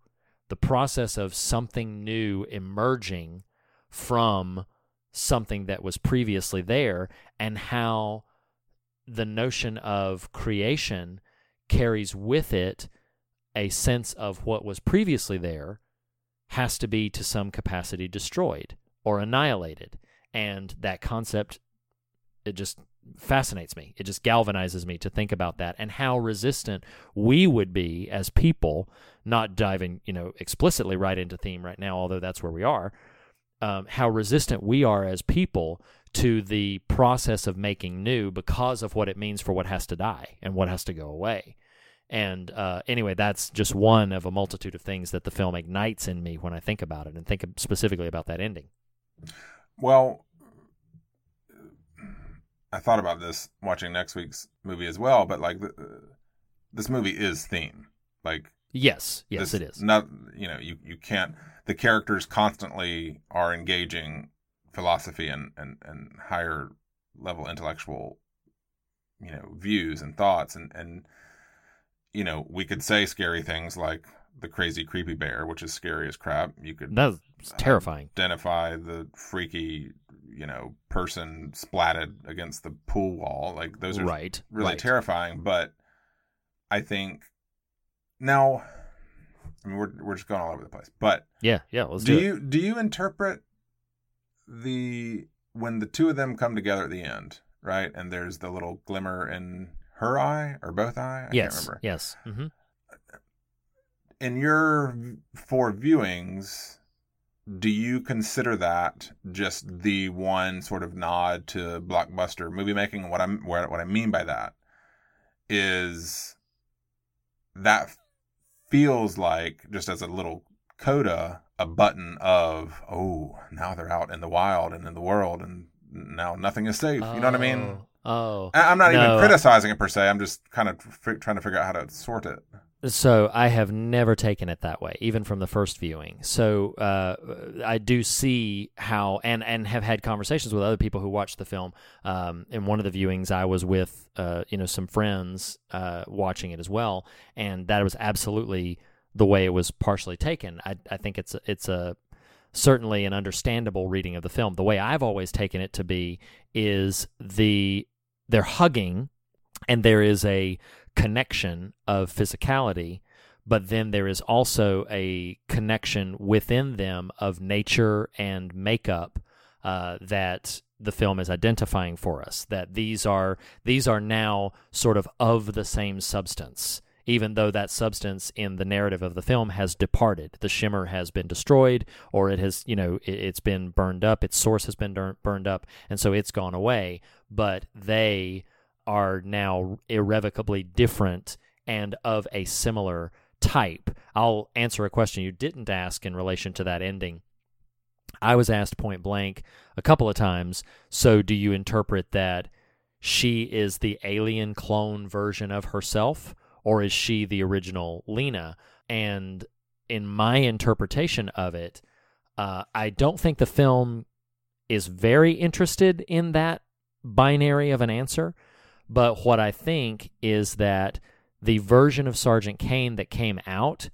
the process of something new emerging from something that was previously there, and how the notion of creation carries with it a sense of what was previously there has to be to some capacity destroyed or annihilated. And that concept, it just fascinates me. It just galvanizes me to think about that and how resistant we would be as people, not diving, you know, explicitly right into theme right now, although that's where we are. Um, how resistant we are as people to the process of making new because of what it means for what has to die and what has to go away. And uh, anyway, that's just one of a multitude of things that the film ignites in me when I think about it and think specifically about that ending. Well, I thought about this watching next week's movie as well, but like the, this movie is theme. Like yes, yes, this, it is. Not you know you you can't. The characters constantly are engaging philosophy and and and higher level intellectual you know views and thoughts. And and you know we could say scary things like the crazy creepy bear which is scary as crap. You could that's um, terrifying. identify the freaky you know person splatted against the pool wall. Like those are right really right. terrifying. But i think now i mean we're, we're just going all over the place but yeah yeah let's do, do you it. do you interpret the when the two of them come together at the end, right? And there's the little glimmer in her eye or both eye. I yes, can't remember. yes. Mm-hmm. In your four viewings, do you consider that just the one sort of nod to blockbuster movie making? What I'm what I mean by that is that feels like just as a little coda a button of oh now they're out in the wild and in the world and now nothing is safe. You know what i mean? Oh. oh. I'm not no, even criticizing it per se i'm just kind of f- trying to figure out how to sort it so i have never taken it that way even from the first viewing so uh, i do see how and and have had conversations with other people who watched the film um, in one of the viewings i was with uh, you know some friends uh, watching it as well and that was absolutely the way it was partially taken. I, I think it's it's a certainly an understandable reading of the film. The way I've always taken it to be is the they're hugging, and there is a connection of physicality, but then there is also a connection within them of nature and makeup uh, that the film is identifying for us. That these are these are now sort of of the same substance even though that substance in the narrative of the film has departed. The shimmer has been destroyed, or it has, you know, it, has been burned up. Its source has been burned up, and so it's gone away. But they are now irrevocably different and of a similar type. I'll answer a question you didn't ask in relation to that ending. I was asked point blank a couple of times, so do you interpret that she is the alien clone version of herself, or is she the original Lena? And in my interpretation of it, uh, I don't think the film is very interested in that binary of an answer. But what I think is that the version of Sergeant Kane that came out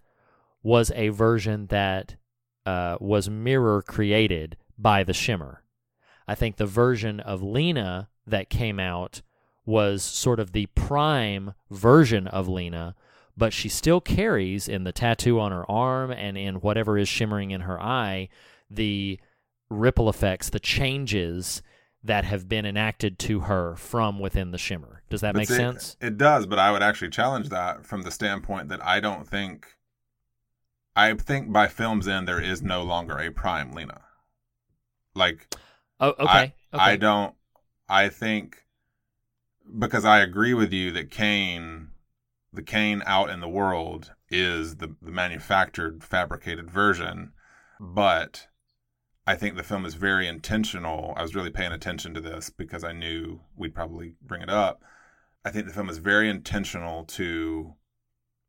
was a version that uh, was mirror created by the Shimmer. I think the version of Lena that came out was sort of the prime version of Lena, but she still carries in the tattoo on her arm and in whatever is shimmering in her eye the ripple effects, the changes that have been enacted to her from within the shimmer. Does that But make see, sense? It does, but I would actually challenge that from the standpoint that I don't think. I think by film's end there is no longer a prime Lena. Like, Oh, okay. I, okay. I don't. I think because I agree with you that Kane, the Kane out in the world is the, the manufactured, fabricated version, but I think the film is very intentional. I was really paying attention to this because I knew we'd probably bring it up. I think the film is very intentional to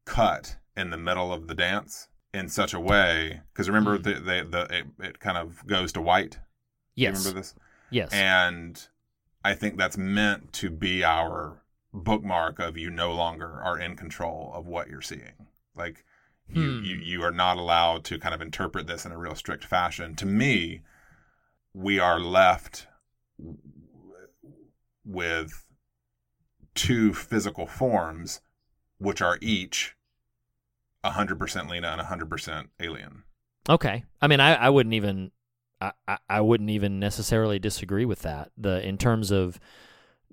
cut in the middle of the dance in such a way because remember Mm. the, the, the it, it kind of goes to white. Do you yes. remember this? Yes. And I think that's meant to be our bookmark of you no longer are in control of what you're seeing. Like you, Hmm. you, you are not allowed to kind of interpret this in a real strict fashion. To me, we are left with two physical forms, which are each 100% Lena and 100% alien. Okay. I mean, I, I wouldn't even, I, I, I wouldn't even necessarily disagree with that. The in terms of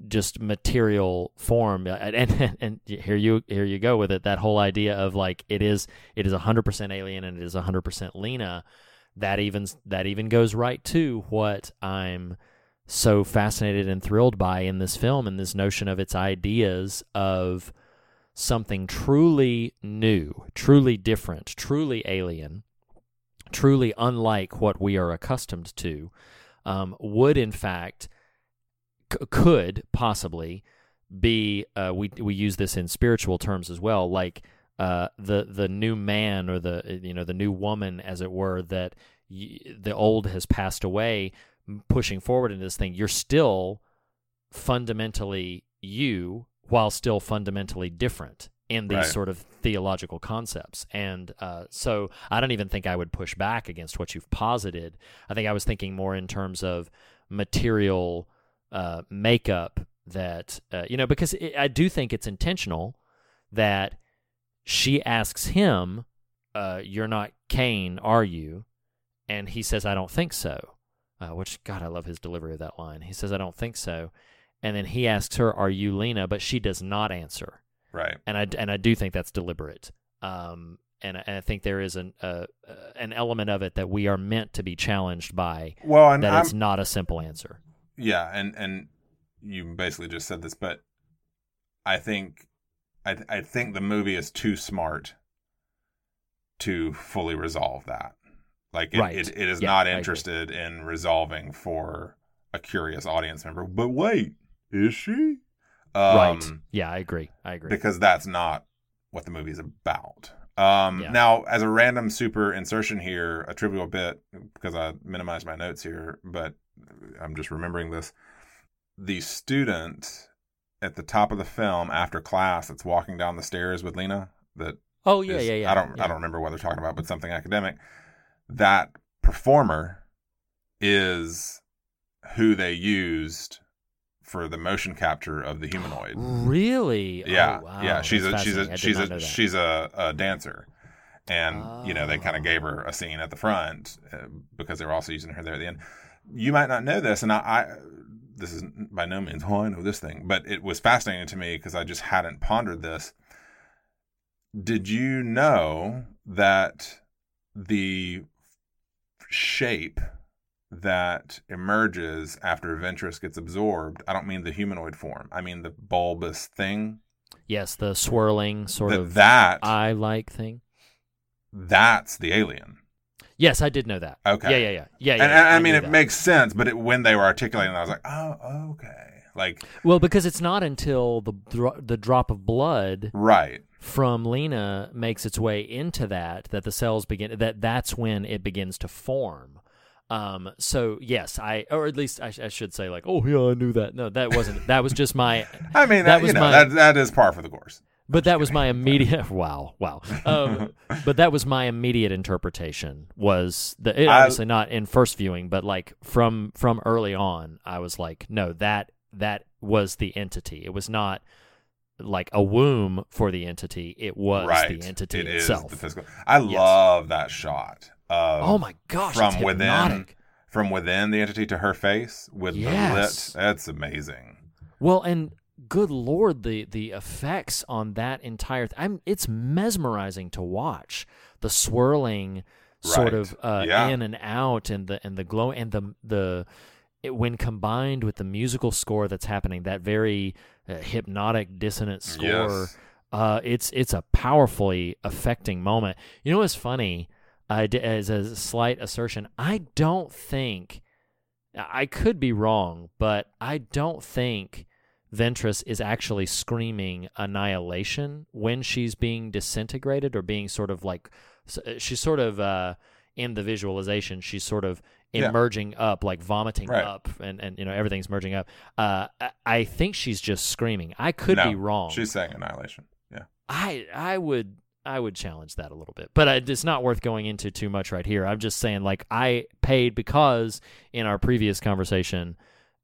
just material form, and, (laughs) and and here you here you go with it. That whole idea of like it is it is hundred percent alien and it is hundred percent Lena. That even that even goes right to what I'm so fascinated and thrilled by in this film and this notion of its ideas of something truly new, truly different, truly alien, truly unlike what we are accustomed to, um, would in fact c- could possibly be. Uh, we we use this in spiritual terms as well, like uh, the the new man or the you know the new woman, as it were, that y- the old has passed away. Pushing forward into this thing, you're still fundamentally you while still fundamentally different in these Right. sort of theological concepts. And uh, so I don't even think I would push back against what you've posited. I think I was thinking more in terms of material uh, makeup that, uh, you know, because it, I do think it's intentional that she asks him, uh, You're not Kane, are you? And he says, I don't think so. Uh, which, God, I love his delivery of that line. He says, I don't think so. And then he asks her, Are you Lena? But she does not answer Right. and I and I do think that's deliberate. Um, and, I- and I think there is an uh, uh, an element of it that we are meant to be challenged by. Well, and that I'm, it's not a simple answer. Yeah, and and you basically just said this, but I think I th- I think the movie is too smart to fully resolve that. Like it, Right. it, it is Yeah, not interested in resolving for a curious audience member. But wait, is she? Um, right? Yeah, I agree. I agree. because that's not what the movie is about. Um, Yeah. Now, as a random super insertion here, a trivial bit, because I minimized my notes here, but I'm just remembering this. The student at the top of the film after class that's walking down the stairs with Lena, that oh yeah, is- yeah, yeah. I don't yeah. I don't remember what they're talking about, but something academic. That performer is who they used for the motion capture of the (gasps) humanoid. Really? Yeah, Oh, wow. yeah. She's a she's fascinating. I a she's a she's a, a dancer, and you know they kind Oh. of gave her a scene at the front uh, because they were also using her there at the end. You might not know this, and I, I this is by no means oh I know this thing, but it was fascinating to me because I just hadn't pondered this. Did you know that the shape that emerges after Ventress gets absorbed? I don't mean the humanoid form. I mean the bulbous thing Yes, the swirling sort that of that eye like thing. that's the alien. Yes, I did know that. Okay. Yeah, yeah, yeah, yeah. yeah and, and I, knew mean, it that. makes sense, but it, when they were articulating, it, I was like, oh, okay, like well because it's not until the dro- the drop of blood right, from Lena makes its way into that that the cells begin that that's when it begins to form. Um, so yes, I or at least I, sh- I should say like, oh yeah, I knew that. No, that wasn't. That was just my. (laughs) I mean, that that was you know, my. that that is par for the course. But that was my immediate. (laughs) Wow, wow. Um, (laughs) but that was my immediate interpretation. Was the it, I- obviously not in first viewing, but like from from early on, I was like, no, that that was the entity. It was not like a womb for the entity. It was right, the entity It is itself. the physical. I Yes. love that shot. Of Oh my gosh, From it's within, from within the entity to her face with Yes. the lit. That's amazing. Well, and good lord, the the effects on that entire th- I'm it's mesmerizing to watch. The swirling sort of uh, Yeah. in and out and the and the glow and the the it, when combined with the musical score that's happening, that very uh, hypnotic dissonant score, Yes. uh, it's it's a powerfully affecting moment. You know what's funny? I d- as a slight assertion, I don't think I could be wrong, but I don't think Ventress is actually screaming annihilation when she's being disintegrated or being sort of like she's sort of uh, in the visualization. She's sort of Yeah. emerging up, like vomiting Right. up, and, and you know everything's merging up. Uh, I, I think she's just screaming. I could No, be wrong. She's saying annihilation. Yeah. I I would I would challenge that a little bit, but it's not worth going into too much right here. I'm just saying, like I paid because in our previous conversation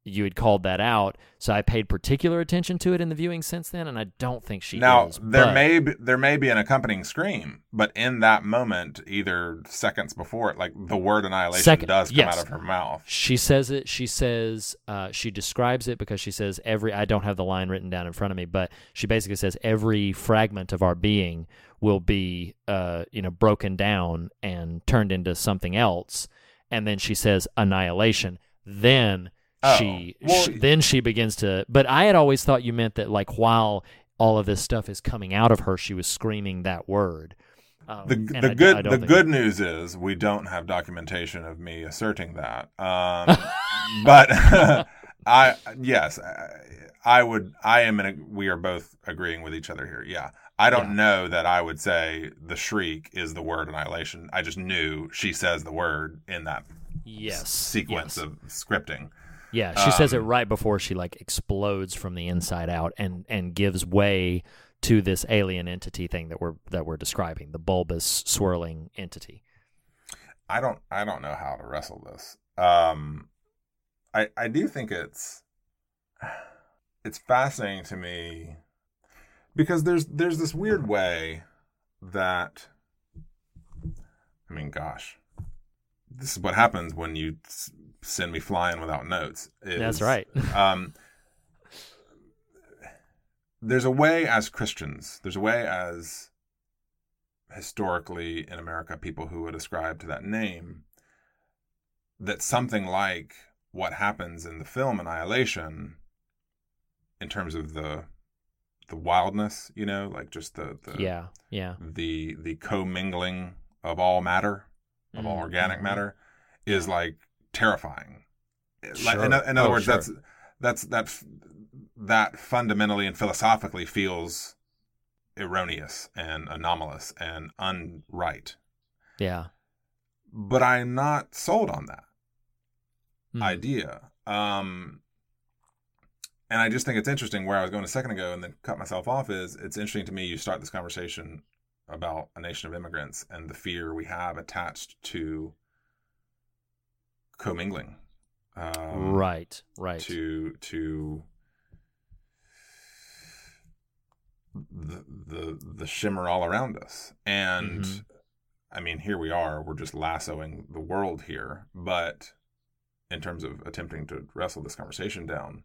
you had called that out, so I paid particular attention to it in the viewing since then, and I don't think she now is. there but- may be, there may be an accompanying scream, but in that moment, either seconds before it, like the word annihilation Second- does come yes. out of her mouth. She says it. She says uh, she describes it because she says every. I don't have the line written down in front of me, but she basically says every fragment of our being will be, uh, you know, broken down and turned into something else, and then she says annihilation. Then Oh, she, well, sh- then she begins to. But I had always thought you meant that like while all of this stuff is coming out of her, she was screaming that word. Um, The, the I I good don't the good news is we don't have documentation of me asserting that. Um, (laughs) but (laughs) I yes, I, I would I am in a we are both agreeing with each other here. Yeah. I don't Yeah. know that I would say the shriek is the word annihilation. I just knew she says the word in that Yes, sequence yes. of scripting. Yeah, she says it Um, right before she like explodes from the inside out and and gives way to this alien entity thing that we're that we're describing, the bulbous swirling entity. I don't I don't know how to wrestle this. Um I I do think it's it's fascinating to me because there's there's this weird way that I mean gosh this is what happens when you send me flying without notes. That's is, right. (laughs) um there's a way as Christians, there's a way as historically in America, people who would ascribe to that name, that something like what happens in the film Annihilation, in terms of the the wildness, you know, like just the, the yeah, yeah. the the commingling of all matter, of all Mhm, organic mhm. matter, is like terrifying. Like, in, in other Oh, words, sure. that's that's that that fundamentally and philosophically feels erroneous and anomalous and unright. Yeah. But I'm not sold on that Hmm. idea. Um, and I just think it's interesting where I was going a second ago and then cut myself off is it's interesting to me you start this conversation about a nation of immigrants and the fear we have attached to commingling. Um, right, right. To to the the the shimmer all around us. And Mhm. I mean, here we are, we're just lassoing the world here, but in terms of attempting to wrestle this conversation down,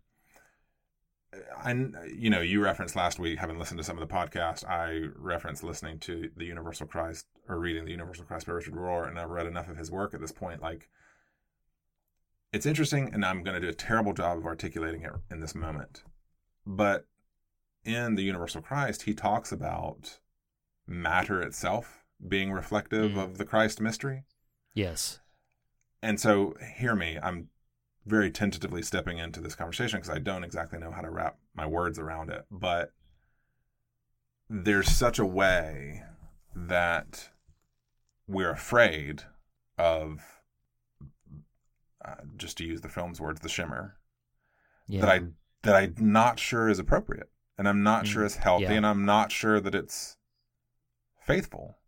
I, you know, you referenced last week, having listened to some of the podcast, I referenced listening to the Universal Christ or reading the Universal Christ by Richard Rohr, and I've read enough of his work at this point. Like, it's interesting, and I'm going to do a terrible job of articulating it in this moment, but in the universal Christ, he talks about matter itself being reflective Mm. of the Christ mystery. Yes. And so, hear me, I'm very tentatively stepping into this conversation because I don't exactly know how to wrap my words around it. But there's such a way that we're afraid of, uh, just to use the film's words, the shimmer Yeah. that I that I'm not sure is appropriate, and I'm not sure Mm, is healthy, yeah. and I'm not sure that it's faithful.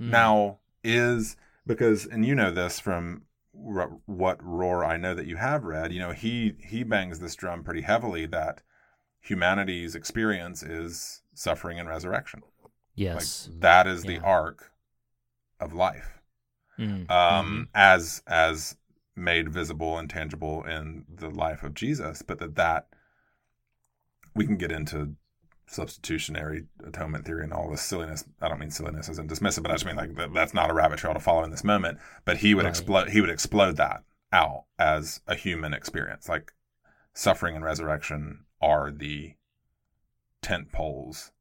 Mm. Now is because, and you know this from r- what Rohr I know that you have read. You know he he bangs this drum pretty heavily that humanity's experience is suffering and resurrection. Yes. Like that is the arc of life Mm, um, as as made visible and tangible in the life of Jesus, but that that we can get into substitutionary atonement theory and all this silliness. I don't mean silliness as in dismissive, but I just mean like that, that's not a rabbit trail to follow in this moment. But he would Right. explode. He would explode that out as a human experience, like suffering and resurrection are the tent poles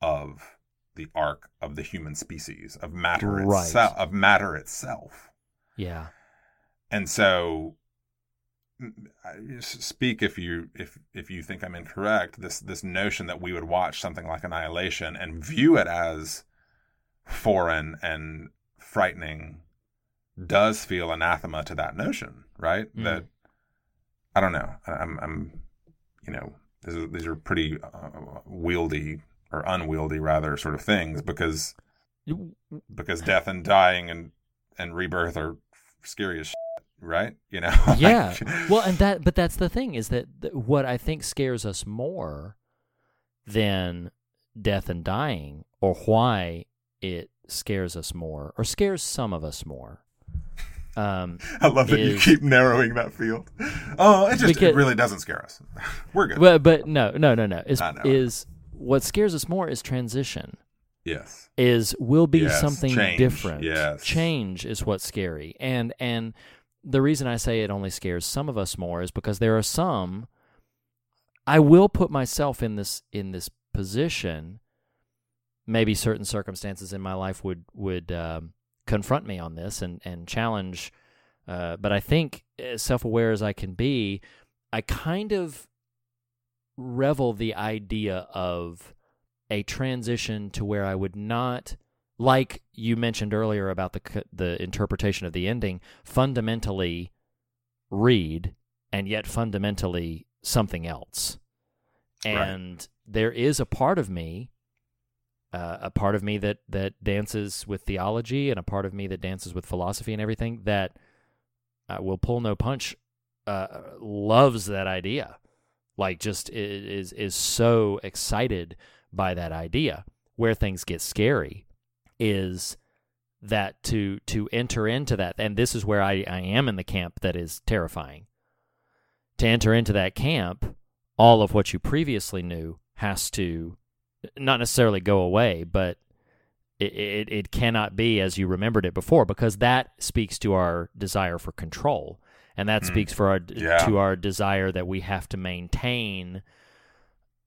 of the arc of the human species of matter Right. itself of matter itself Yeah. And so m- I- s- speak if you if if you think i'm incorrect this this notion that we would watch something like annihilation and view it as foreign and frightening does feel anathema to that notion right Mm. that i don't know i'm i'm you know these are, these are pretty uh, wieldy or unwieldy rather sort of things because because death and dying and and rebirth are scary as shit, right (laughs) you know (laughs) yeah. Like- well, and that, but that's the thing is that th- what I think scares us more than death and dying, or why it scares us more, or scares some of us more. Um, (laughs) I love that you keep narrowing that field. Oh, it just Because- it really doesn't scare us. We're good. but but no no no no is is what scares us more is transition. yes. is will be Yes, something change, different. yes. Change is what's scary. And and the reason I say it only scares some of us more is because there are some I will put myself in this in this position. Maybe certain circumstances in my life would would um, confront me on this and and challenge. Uh, but I think, as self aware as I can be, I kind of revel the idea of a transition to where I would not, like you mentioned earlier about the the interpretation of the ending, fundamentally read and yet fundamentally something else. Right. And there is a part of me, uh, a part of me that that dances with theology, and a part of me that dances with philosophy and everything that uh, will pull no punch. Uh, loves that idea, like just is is so excited by that idea. Where things get scary is that to to enter into that, and this is where I, I am in the camp that is terrifying. To enter into that camp, all of what you previously knew has to not necessarily go away, but it, it, it cannot be as you remembered it before because that speaks to our desire for control and that Mm. speaks for our Yeah. to our desire that we have to maintain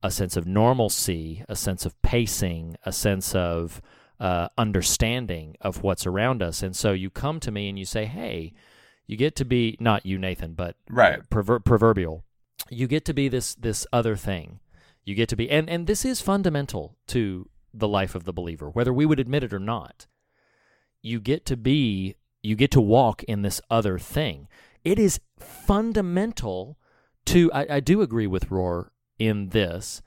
a sense of normalcy, a sense of pacing, a sense of uh, understanding of what's around us. And so you come to me and you say, "Hey, you get to be not you, Nathan, but Right. prover- proverbial. You get to be this this other thing. You get to be, and and this is fundamental to the life of the believer, whether we would admit it or not. You get to be, you get to walk in this other thing. It is fundamental to. I, I do agree with Rohr in this.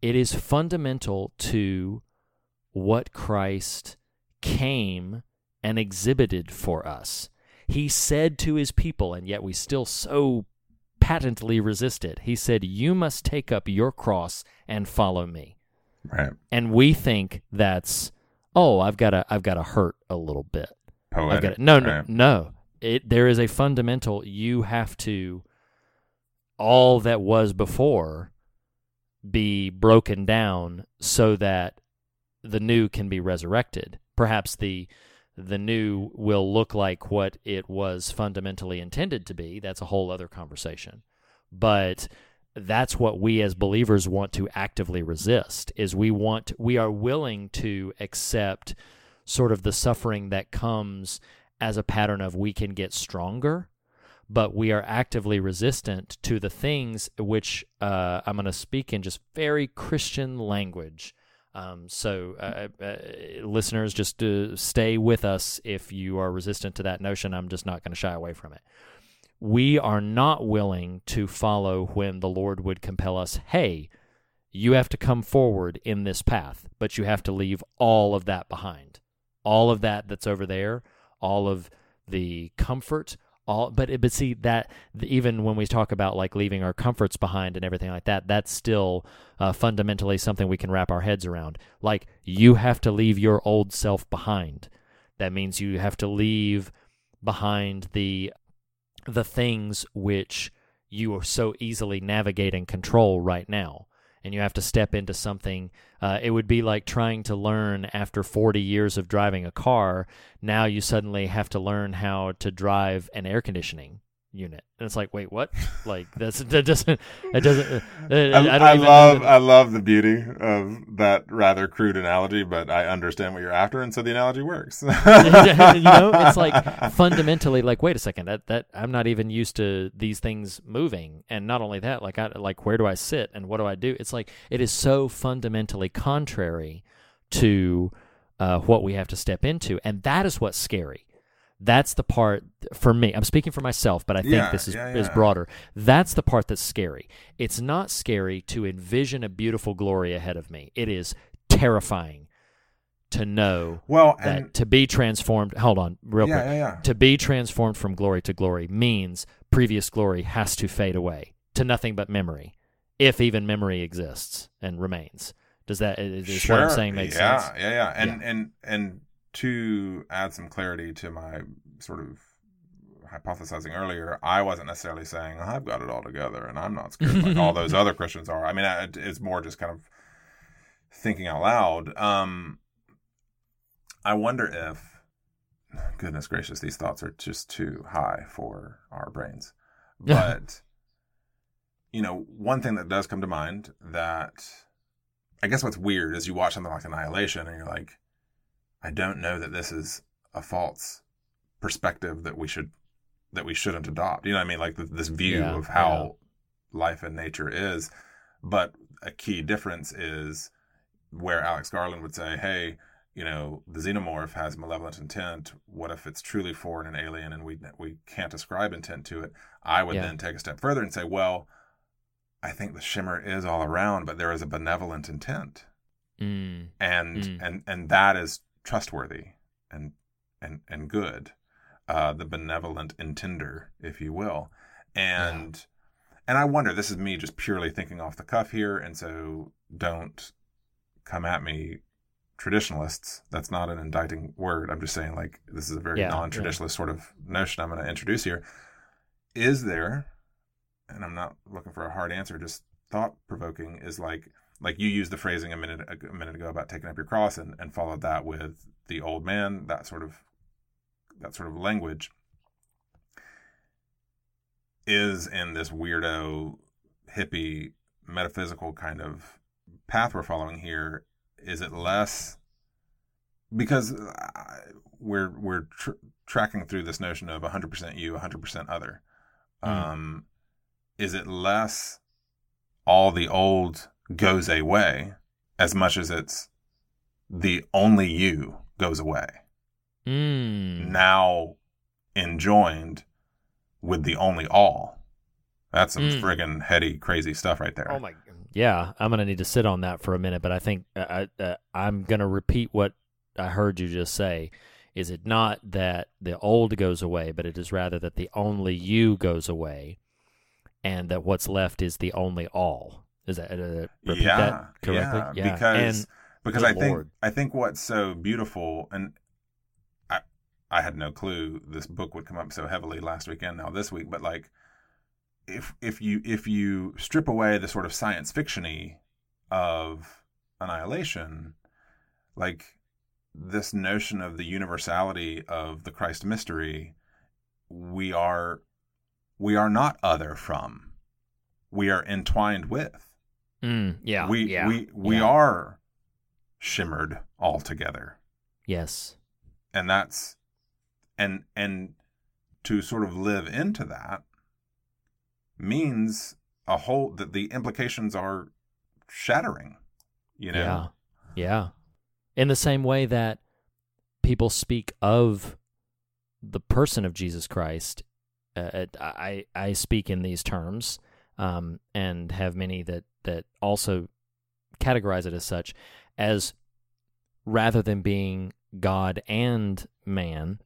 It is fundamental to what Christ came and exhibited for us. He said to his people, and yet we still so patently resist it. He said, You must take up your cross and follow me. Right. And we think that's, oh, I've got to, I've got to hurt a little bit. I've got to, no, no, right? no. It, there is a fundamental, you have to, all that was before be broken down so that the new can be resurrected. Perhaps the the new will look like what it was fundamentally intended to be. That's a whole other conversation. But that's what we as believers want to actively resist is we want we are willing to accept sort of the suffering that comes as a pattern of we can get stronger but we are actively resistant to the things which uh, i'm going to speak in just very christian language um, so, uh, uh, listeners, just uh, stay with us if you are resistant to that notion. I'm just not going to shy away from it. We are not willing to follow when the Lord would compel us, hey, you have to come forward in this path, but you have to leave all of that behind. All of that that's over there, all of the comfort, all but but see that even when we talk about like leaving our comforts behind and everything like that that's still uh, fundamentally something we can wrap our heads around. Like you have to leave your old self behind. That means you have to leave behind the the things which you are so easily navigate and control right now and you have to step into something. Uh, it would be like trying to learn after 40 years of driving a car. Now you suddenly have to learn how to drive an air conditioning unit. And it's like wait what? (laughs) Like that's that doesn't it doesn't uh, (laughs) I, I, I love i love the beauty of that rather crude analogy but i understand what you're after and so the analogy works. (laughs) You know it's like fundamentally like wait a second that that i'm not even used to these things moving. And not only that like i like where do i sit and what do i do? It's like it is so fundamentally contrary to uh, what we have to step into. And that is what's scary that's the part for me. I'm speaking for myself, but I think Yeah, this is, yeah, is broader. That's the part that's scary. It's not scary to envision a beautiful glory ahead of me. It is terrifying to know Well, that and- to be transformed. Hold on, real Yeah, quick. yeah, yeah. To be transformed from glory to glory means previous glory has to fade away to nothing but memory, if even memory exists and remains. Does that is is what I'm saying make sense yeah? Yeah, yeah, and and and to add some clarity to my sort of hypothesizing earlier, I wasn't necessarily saying I've got it all together and I'm not scared like all those (laughs) other Christians are. I mean, it's more just kind of thinking out loud. Um, I wonder if, goodness gracious, these thoughts are just too high for our brains. (laughs) But you know, one thing that does come to mind that I guess what's weird is you watch something like Annihilation and you're like, I don't know that this is a false perspective that we should that we shouldn't adopt. You know what I mean? Like th- this view Yeah, of how life and nature is. But a key difference is where Alex Garland would say, "Hey, you know, the xenomorph has malevolent intent. What if it's truly foreign and alien, and we we can't ascribe intent to it?" I would Yeah. then take a step further and say, "Well, I think the shimmer is all around, but there is a benevolent intent, Mm. and Mm. and and that is trustworthy and and and good, uh, the benevolent intender, if you will, and." And I wonder, this is me just purely thinking off the cuff here, and so don't come at me, traditionalists. That's not an indicting word. I'm just saying, like, this is a very Yeah, non traditionalist sort of notion I'm going to introduce here. Is there, and I'm not looking for a hard answer, just thought provoking, is like, like you used the phrasing a minute a minute ago about taking up your cross and, and followed that with the old man, that sort of that sort of language is in this weirdo hippie metaphysical kind of path we're following here is it less because we're we're tr- tracking through this notion of 100% you 100% other Mm. um is it less all the old goes away as much as it's the only you goes away Mm. now enjoined with the only all. That's some Mm. friggin' heady, crazy stuff right there. Oh my! Yeah, I'm gonna need to sit on that for a minute, but I think uh, I, uh, I'm gonna repeat what I heard you just say. Is it not that the old goes away, but it is rather that the only you goes away, and that what's left is the only all? Is that uh, repeat yeah, that correctly? yeah, because and, because I think Lord. I think what's so beautiful, and I I had no clue this book would come up so heavily last weekend. Now this week, but like if if you if you strip away the sort of science fictiony of annihilation, like this notion of the universality of the Christ mystery, we are we are not other from. we are entwined with. Mm, yeah. we yeah, we we yeah. are shimmered all together. Yes. And that's and and to sort of live into that means a whole that the implications are shattering. You know? Yeah. Yeah. In the same way that people speak of the person of Jesus Christ, uh, I I speak in these terms, um, and have many that that also categorize it as such, as rather than being God and man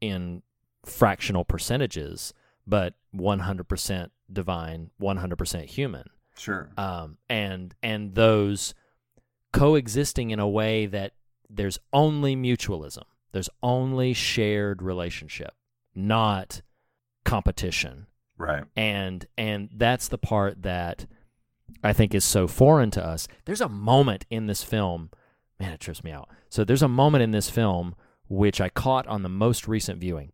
in fractional percentages, but 100% divine, 100% human. Sure. Um, and and those coexisting in a way that there's only mutualism. There's only shared relationship, not competition. Right. And and that's the part that I think is so foreign to us. There's a moment in this film, man, it trips me out. So there's a moment in this film which I caught on the most recent viewing.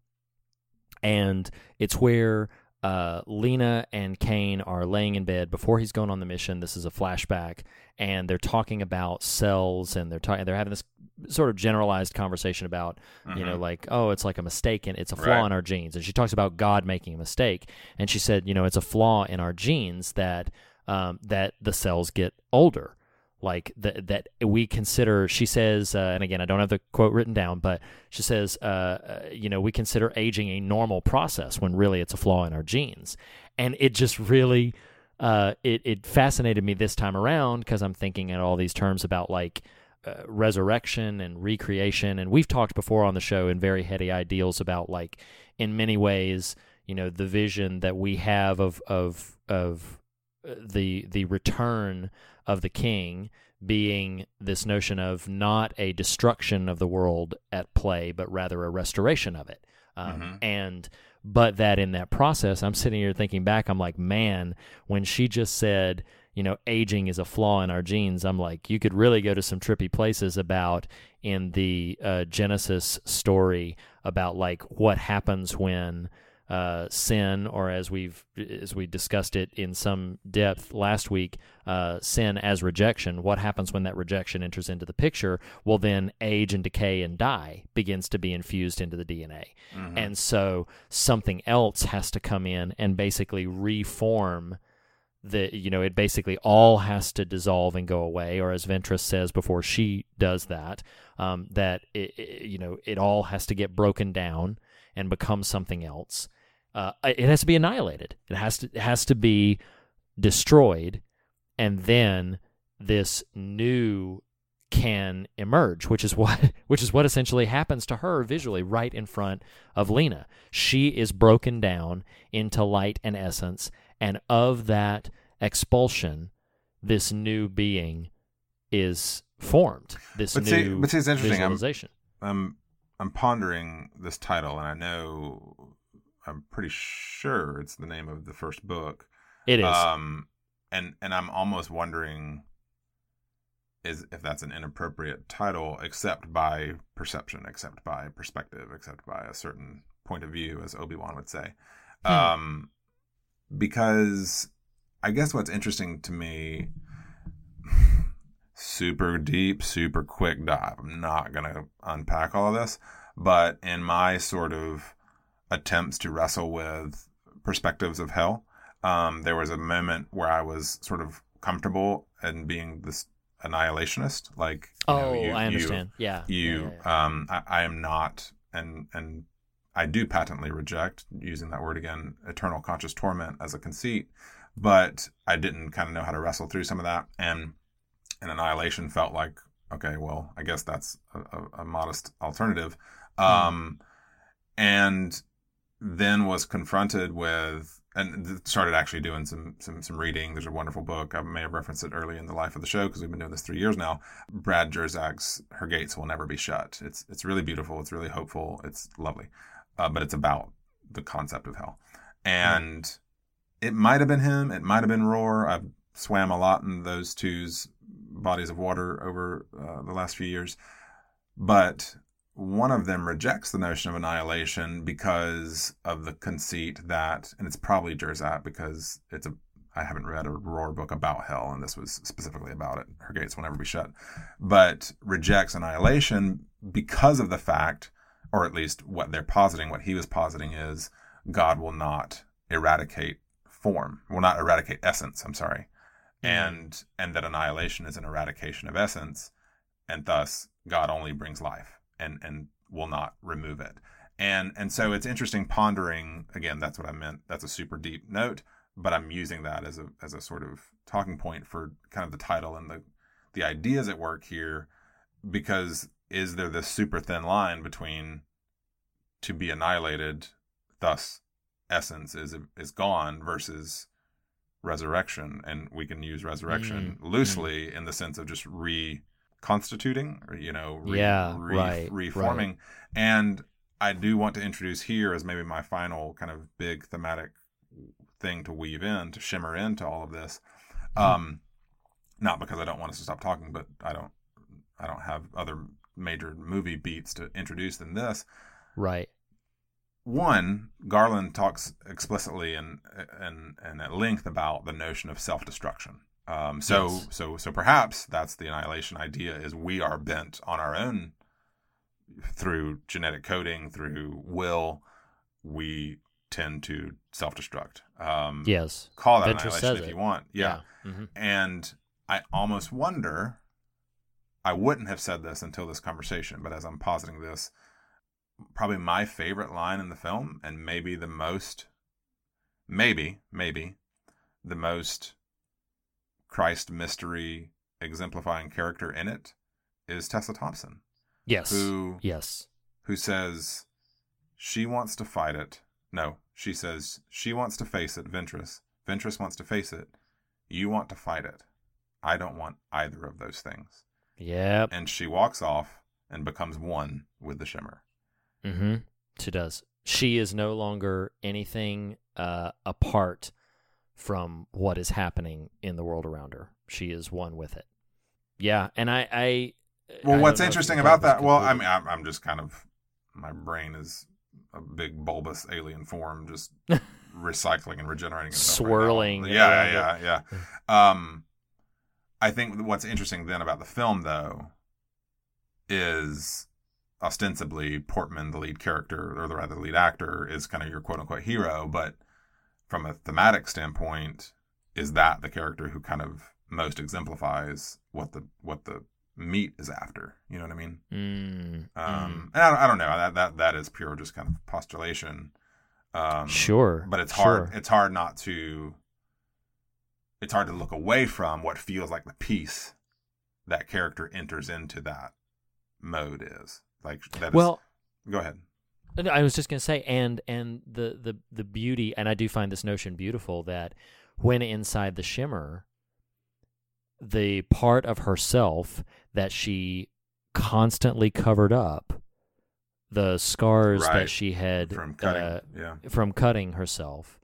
And it's where uh, Lena and Kane are laying in bed before he's going on the mission. This is a flashback, and they're talking about cells, and they're talking. They're having this sort of generalized conversation about, you know, Mhm. like, oh, it's like a mistake, and it's a flaw Right. in our genes. And she talks about God making a mistake, and she said, you know, it's a flaw in our genes that um, that the cells get older. Like that, that we consider. She says, uh, and again, I don't have the quote written down, but she says, uh, uh, you know, we consider aging a normal process when really it's a flaw in our genes, and it just really, uh, it it fascinated me this time around because I'm thinking at all these terms about like uh, resurrection and recreation, and we've talked before on the show in very heady ideals about like in many ways, you know, the vision that we have of of of the the return of the king being this notion of not a destruction of the world at play, but rather a restoration of it. Um, Mhm. And but that in that process, I'm sitting here thinking back, I'm like, man, when she just said, you know, aging is a flaw in our genes, I'm like, you could really go to some trippy places about in the uh, Genesis story about like what happens when uh, sin, or as we've as we discussed it in some depth last week, uh, sin as rejection. What happens when that rejection enters into the picture? Well, then age and decay and die begins to be infused into the DNA, Mhm. and so something else has to come in and basically reform the you know it basically all has to dissolve and go away or as ventress says before she does that um, that it, it- you know it all has to get broken down and become something else uh, it has to be annihilated. It has to it has to be destroyed and then this new can emerge which is what (laughs) which is what essentially happens to her visually right in front of Lena. She is broken down into light and essence and of that expulsion this new being is formed this But new see, but see, it's interesting. I'm, visualization. I'm I'm pondering this title, and I know I'm pretty sure it's the name of the first book. It is. Um, and and I'm almost wondering is if that's an inappropriate title, except by perception, except by perspective, except by a certain point of view, as Obi Wan would say. Hmm. Um, because I guess what's interesting to me, super deep, super quick dive. I'm not gonna unpack all of this, but in my sort of attempts to wrestle with perspectives of hell, um, there was a moment where I was sort of comfortable in being this annihilationist. Like, you know, Oh, you- I you- understand. Yeah. you, Yeah, um, I, I am not, and and I do patently reject using that word again, eternal conscious torment as a conceit. But I didn't kind of know how to wrestle through some of that, and and annihilation felt like okay, well, I guess that's a, a, a modest alternative. Um, and then was confronted with and started actually doing some some some reading. There's a wonderful book. I may have referenced it early in the life of the show because we've been doing this three years now. Brad Jersak's "Her Gates Will Never Be Shut." It's it's really beautiful. It's really hopeful. It's lovely, uh, but it's about the concept of hell, and it might have been him. It might have been Rohr. I've swam a lot in those two's bodies of water over uh, the last few years, but one of them rejects the notion of annihilation because of the conceit that, and it's probably Jersak because it's a I haven't read a Rohr book about hell, and this was specifically about it. Her gates will never be shut, but rejects annihilation because of the fact, or at least what they're positing, what he was positing is God will not eradicate form, will not eradicate essence. I'm sorry, mm-hmm. and and that annihilation is an eradication of essence, and thus God only brings life and and will not remove it. And and so it's interesting pondering again. That's what I meant. That's a super deep note, but I'm using that as a as a sort of talking point for kind of the title and the the ideas at work here, because is there this super thin line between to be annihilated, thus essence is is gone versus resurrection, and we can use resurrection Mm, loosely in the sense of just reconstituting, or you know, re, Yeah, re- right, reforming. And I do want to introduce here as maybe my final kind of big thematic thing to weave in to shimmer into all of this. Um, not because I don't want us to stop talking, but I don't I don't have other major movie beats to introduce than this. Right. One, Garland talks explicitly and and and at length about the notion of self destruction. Um, so Yes. so so perhaps that's the annihilation idea is we are bent on our own through genetic coding, through will, we tend to self destruct. Um, Yes. call that Ventress annihilation if it. you want. Yeah. Yeah. Mhm. And I almost wonder, I wouldn't have said this until this conversation, but as I'm positing this, probably my favorite line in the film, and maybe the most, maybe, maybe the most Christ mystery exemplifying character in it is Tessa Thompson, Yes. who Yes. who says she wants to fight it. No, she says she wants to face it, Ventress. Ventress wants to face it. You want to fight it. I don't want either of those things. Yep. And she walks off and becomes one with the shimmer. Mm-hmm. She does. She is no longer anything uh, apart from what is happening in the world around her. She is one with it. Yeah, and I. I Well, I what's don't know if interesting about that? Well, I mean, I'm, I'm just kind of my brain is a big bulbous alien form, just (laughs) recycling and regenerating, itself right. Swirling yeah, yeah, yeah, yeah. Um, I think what's interesting then about the film, though, is ostensibly Portman, the lead character, or the rather lead actor, is kind of your quote unquote hero, but from a thematic standpoint, is that the character who kind of most exemplifies what the what the meat is after? You know what I mean? Mm, Um, and I, don't- I don't know that that that is pure just kind of postulation. Um, Sure, but it's hard. sure. It's hard not to. It's hard to look away from what feels like the piece that character enters into that mode is like that. is- well, go ahead. I was just going to say, and and the the the beauty, and I do find this notion beautiful that when inside the shimmer, the part of herself that she constantly covered up, the scars Right. that she had From cutting, uh, yeah. from cutting herself,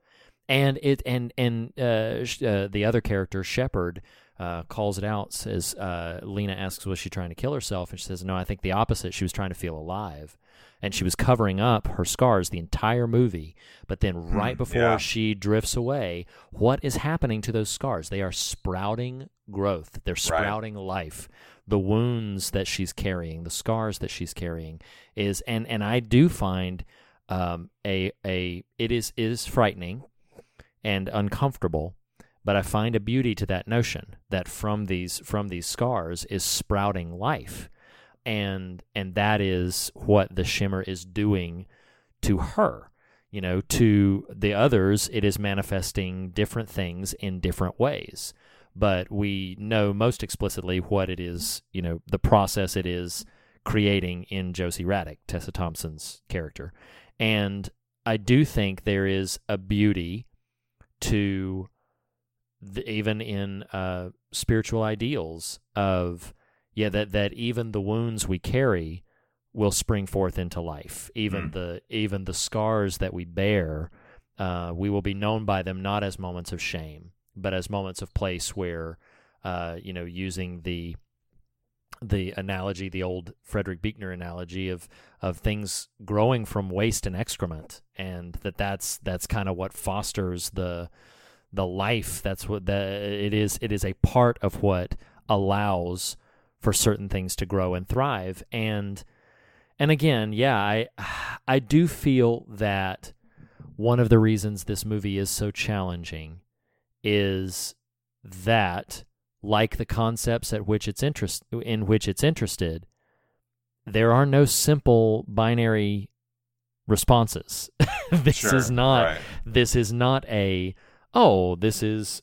and it and and uh, sh- uh, the other character Shepard uh, calls it out. Says uh, Lena asks, "Was she trying to kill herself?" And she says, "No, I think the opposite. She was trying to feel alive." And she was covering up her scars the entire movie. But then, right Hmm, before yeah. she drifts away, what is happening to those scars? They are sprouting growth. They're sprouting life. The wounds that she's carrying, the scars that she's carrying, is and and I do find um, a a it is it is frightening and uncomfortable, but I find a beauty to that notion that from these from these scars is sprouting life, and and that is what the shimmer is doing to her. You know, to the others, it is manifesting different things in different ways. But we know most explicitly what it is, you know, the process it is creating in Josie Radek, Tessa Thompson's character. And I do think there is a beauty to the, even in uh, spiritual ideals of yeah that that even the wounds we carry will spring forth into life even Mm. the even the scars that we bear uh, we will be known by them not as moments of shame but as moments of place where uh, you know using the the analogy, the old Frederick Buechner analogy of of things growing from waste and excrement, and that that's that's kind of what fosters the the life that's what the it is it is a part of what allows for certain things to grow and thrive and and again yeah i i do feel that one of the reasons this movie is so challenging is that like the concepts at which it's interest in which it's interested there are no simple binary responses (laughs) this Sure, is not right. this is not a oh this is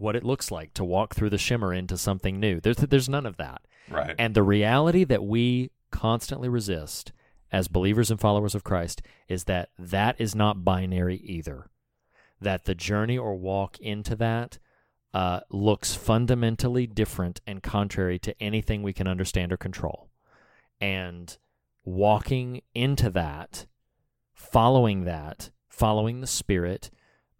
what it looks like to walk through the shimmer into something new there's there's none of that Right. and the reality that we constantly resist as believers and followers of Christ is that that is not binary either. That the journey or walk into that uh, looks fundamentally different and contrary to anything we can understand or control. And walking into that, following that, following the Spirit,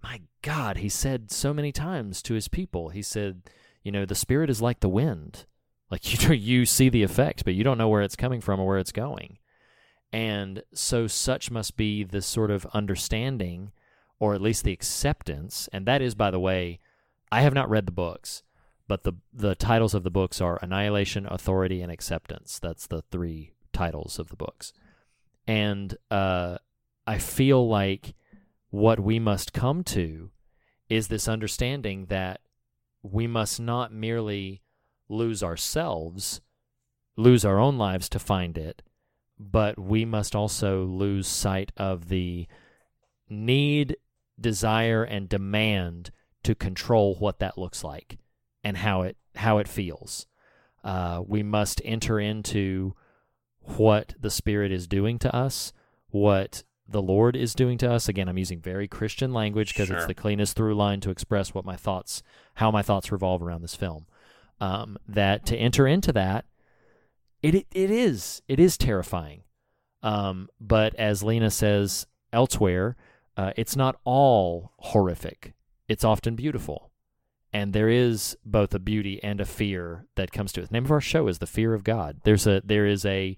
my God, he said so many times to his people, he said, you know, the Spirit is like the wind. Like (laughs) you you see the effects, but you don't know where it's coming from or where it's going. And so such must be the sort of understanding or at least the acceptance, and that is by the way, I have not read the books, but the the titles of the books are Annihilation, Authority, and Acceptance. That's the three titles of the books. And uh, I feel like what we must come to is this understanding that we must not merely lose ourselves, lose our own lives to find it, but we must also lose sight of the need, desire, and demand to control what that looks like and how it how it feels. Uh, we must enter into what the Spirit is doing to us, what the Lord is doing to us. Again, I'm using very Christian language because it's the cleanest through line to express what my thoughts, how my thoughts revolve around this film. Um, that to enter into that, it it, it is it is terrifying. Um, but as Lena says elsewhere, uh, it's not all horrific. It's often beautiful, and there is both a beauty and a fear that comes to it. The name of our show is the fear of God. There's a there is a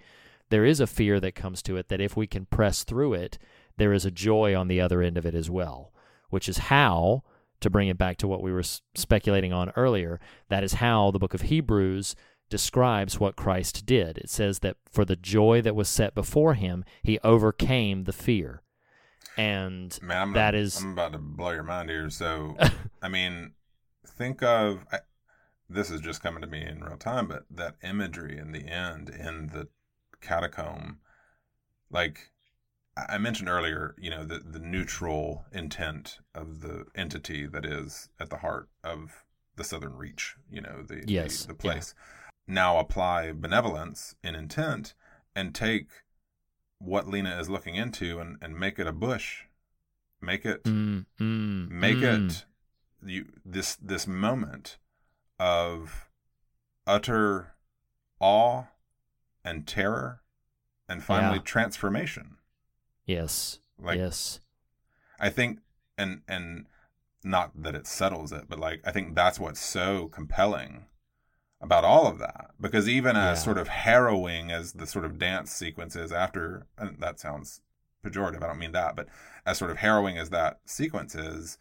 there is a fear that comes to it that if we can press through it, there is a joy on the other end of it as well, which is how to bring it back to what we were speculating on earlier. That is how the book of Hebrews describes what Christ did. It says that for the joy that was set before him, he overcame the fear. And Man, I'm that is I'm about to blow your mind here. So, (laughs) I mean, think of I, this is just coming to me in real time, but that imagery in the end in the catacomb, like I mentioned earlier, you know, the the neutral intent of the entity that is at the heart of the Southern Reach, you know, the the- Yes, the, yeah. place. Now apply benevolence in intent and take what Lena is looking into and, and make it a bush. Make it mm, mm, make mm. it you this this moment of utter awe and terror and finally Yeah. transformation yes, like yes, i think and and not that it settles it but like i think that's what's so compelling about all of that because even as Yeah. sort of harrowing as the sort of dance sequence is after and that sounds pejorative i don't mean that but as sort of harrowing as that sequence is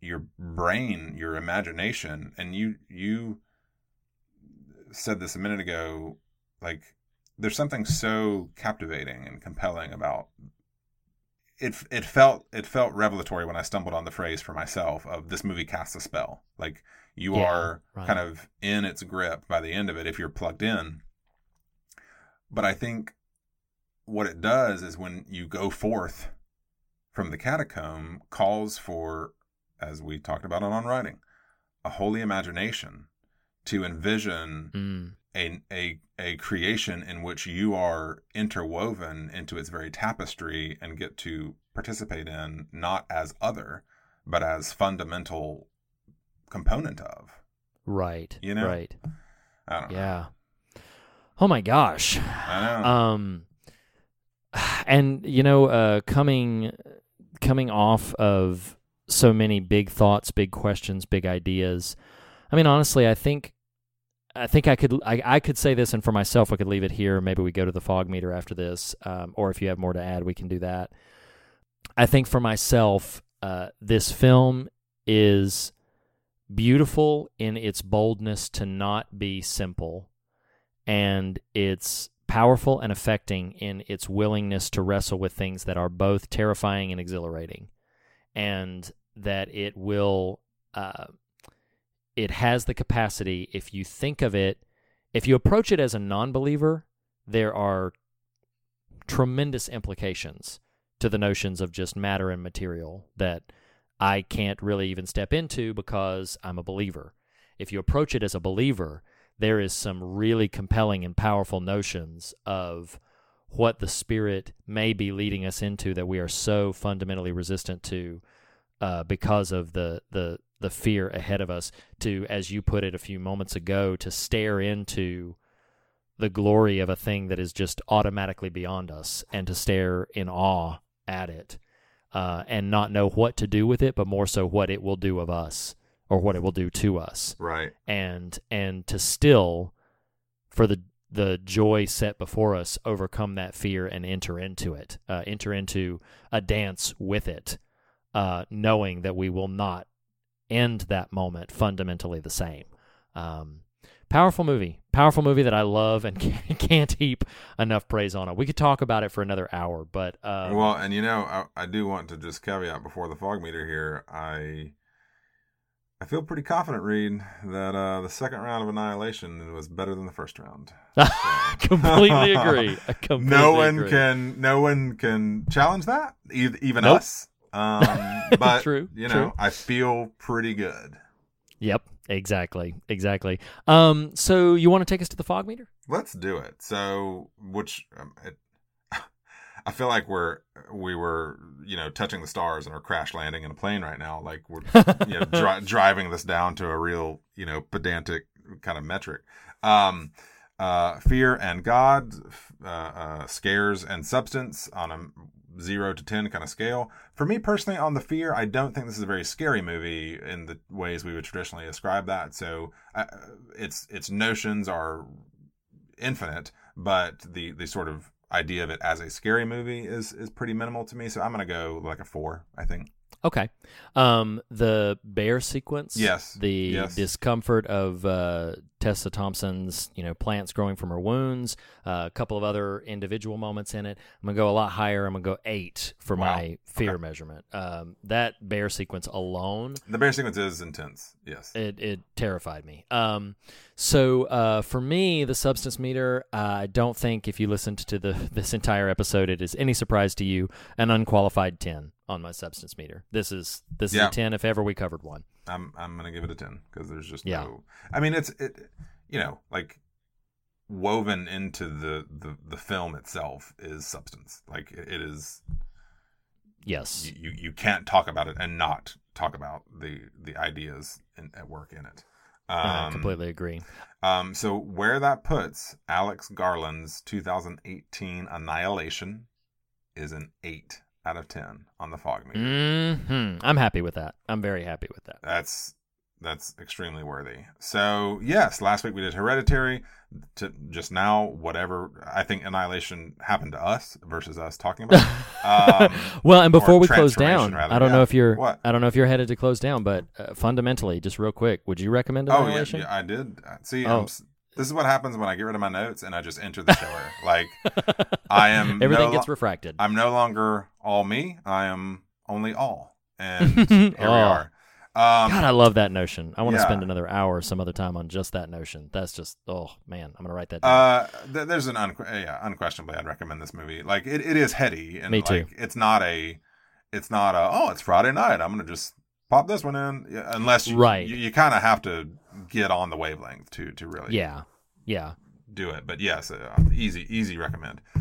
your brain your imagination and you you said this a minute ago like there's something so captivating and compelling about it it felt it felt revelatory when I stumbled on the phrase for myself of this movie casts a spell. Like you Yeah, are right. kind of in its grip by the end of it if you're plugged in. But I think what it does is when you go forth from the catacomb calls for as we talked about on on writing a holy imagination to envision mm, a, a a creation in which you are interwoven into its very tapestry and get to participate in not as other but as fundamental component of. Right, You know? right, i don't know. Yeah. Oh my gosh, i know. Um and you know uh coming coming off of so many big thoughts big questions big ideas i mean honestly i think i think i could i, I could say this and for myself i could leave it here maybe we go to the fog meter after this um, or if you have more to add we can do that i think for myself uh, this film is beautiful in its boldness to not be simple, and it's powerful and affecting in its willingness to wrestle with things that are both terrifying and exhilarating, and that it will. Uh, it has the capacity, if you think of it, if you approach it as a non believer, there are tremendous implications to the notions of just matter and material that I can't really even step into because I'm a believer. If you approach it as a believer, there is some really compelling and powerful notions of what the Spirit may be leading us into that we are so fundamentally resistant to uh, because of the, the the fear ahead of us. To, as you put it a few moments ago, to stare into the glory of a thing that is just automatically beyond us, and to stare in awe at it, uh, and not know what to do with it, but more so what it will do of us or what it will do to us. Right. And and to still, for the the joy set before us, overcome that fear and enter into it, uh, enter into a dance with it, uh, knowing that we will not end that moment fundamentally the same. Um, powerful movie, powerful movie that I love and (laughs) can't heap enough praise on it. We could talk about it for another hour, but um, well, and you know, I, I do want to just caveat before the fog meter here. I I feel pretty confident, Reed, that uh, the second round of Annihilation was better than the first round. (laughs) So. completely (laughs) agree. Completely no one agree. can, no one can challenge that, even Nope. us. Um, (laughs) but True, you know, true. I feel pretty good. Yep, exactly, exactly. Um, so you want to take us to the fog meter? Let's do it. So, which um, it, (laughs) I feel like we're we were you know touching the stars and are crash landing in a plane right now. Like we're you know dri- (laughs) driving this down to a real you know pedantic kind of metric. Um, uh, fear and God, uh, uh, scares and substance on a zero to ten kind of scale. For me personally, on the fear, I don't think this is a very scary movie in the ways we would traditionally ascribe that. So, uh, its its notions are infinite, but the the sort of idea of it as a scary movie is is pretty minimal to me. So I'm gonna go like a four. I think. Okay. Um, the bear sequence. Yes, The yes. discomfort of uh, Tessa Thompson's, you know, plants growing from her wounds. Uh, a couple of other individual moments in it. I'm gonna go a lot higher. I'm gonna go eight for Wow. my fear measurement. Um, that bear sequence alone The bear sequence is intense. Yes. it it terrified me. Um, so uh, for me, the substance meter, uh, I don't think if you listened to the this entire episode, it is any surprise to you an unqualified ten on my substance meter. This is this is a ten if ever we covered one. I'm I'm gonna give it a ten because there's just Yeah. no. I mean, it's it, you know, like woven into the the the film itself is substance. Like it, it is. Yes. You, you you can't talk about it and not talk about the the ideas in, at work in it. I Um, completely agree. Um, so where that puts Alex Garland's 2018 Annihilation is an eight out of ten on the fog meter. hmm I'm happy with that. I'm very happy with that. That's that's extremely worthy. So yes, last week we did Hereditary. To just now, whatever I think Annihilation happened to us versus us talking about. (laughs) Um, well, and before we close down, rather. I don't Yeah. know if you're What? I don't know if you're headed to close down, but uh, fundamentally, just real quick, would you recommend Annihilation? Oh yeah, yeah, I did. See, Oh. I'm this is what happens when I get rid of my notes and I just enter the shower. like I am. (laughs) Everything no gets lo- refracted. I'm no longer all me. I am only all, and (laughs) here we Oh. are. Um, God, I love that notion. I want to yeah. spend another hour some other time on just that notion. That's just oh man, I'm gonna write that down. Uh, th- there's an unque- yeah, unquestionably, I'd recommend this movie. Like it, it is heady, and Me too. like it's not a, it's not a. Oh, it's Friday night. I'm gonna just pop this one in, yeah, unless you, Right. You, you kind of have to get on the wavelength to to really yeah, yeah, do it. But yes, uh, easy easy recommend. uh,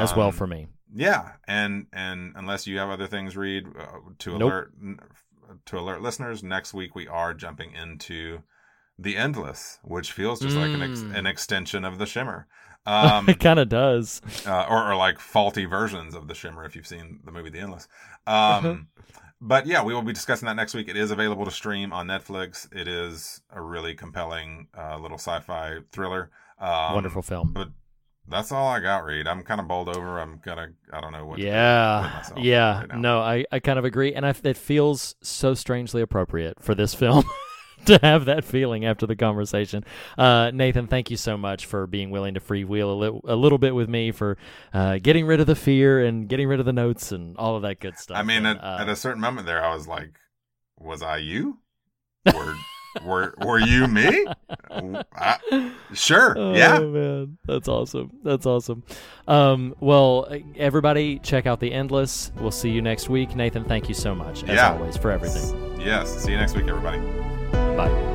as well Um, for me. Yeah, and and unless you have other things, Reed uh, to Nope. alert to alert listeners. Next week we are jumping into the endless, which feels just like an ex- Mm. an extension of the shimmer. (laughs) Um, it kind of does. uh, or, or like faulty versions of the Shimmer if you've seen the movie The Endless. Um, (laughs) but yeah, we will be discussing that next week. It is available to stream on Netflix. It is a really compelling uh, little sci-fi thriller. Um, Wonderful film. But That's all I got, Reed. I'm kind of bowled over. I'm gonna. I don't know what. to do Yeah, yeah. right no, I, I kind of agree, and I, it feels so strangely appropriate for this film (laughs) (laughs) to have that feeling after the conversation. Uh, Nathan, thank you so much for being willing to freewheel a, li- a little bit with me for uh, getting rid of the fear and getting rid of the notes and all of that good stuff. I mean, And, at, uh, at a certain moment there, I was like, "Was I you? (laughs) Were were, were you me? I, sure, Oh yeah." man, that's awesome. That's awesome. Um, well, everybody, check out the Endless. We'll see you next week. Nathan, thank you so much as Yeah. always for everything. Yes. See you next week, everybody. Bye.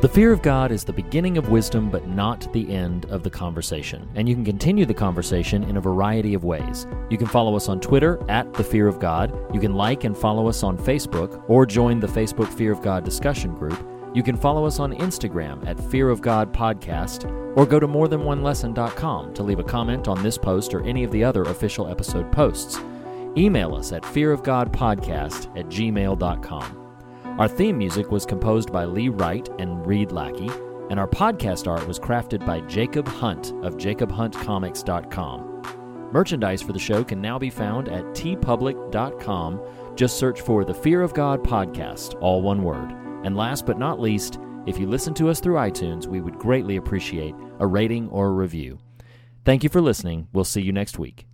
The fear of God is the beginning of wisdom, but not the end of the conversation. And you can continue the conversation in a variety of ways. You can follow us on Twitter at The Fear of God. You can like and follow us on Facebook or join the Facebook Fear of God discussion group. You can follow us on Instagram at Fear of God Podcast or go to morethanonelesson.com to leave a comment on this post or any of the other official episode posts. Email us at fearofgodpodcast at gmail.com. Our theme music was composed by Lee Wright and Reed Lackey, and our podcast art was crafted by Jacob Hunt of jacobhuntcomics.com. Merchandise for the show can now be found at teepublic.com. Just search for the Fear of God podcast, all one word. And last but not least, if you listen to us through iTunes, we would greatly appreciate a rating or a review. Thank you for listening. We'll see you next week.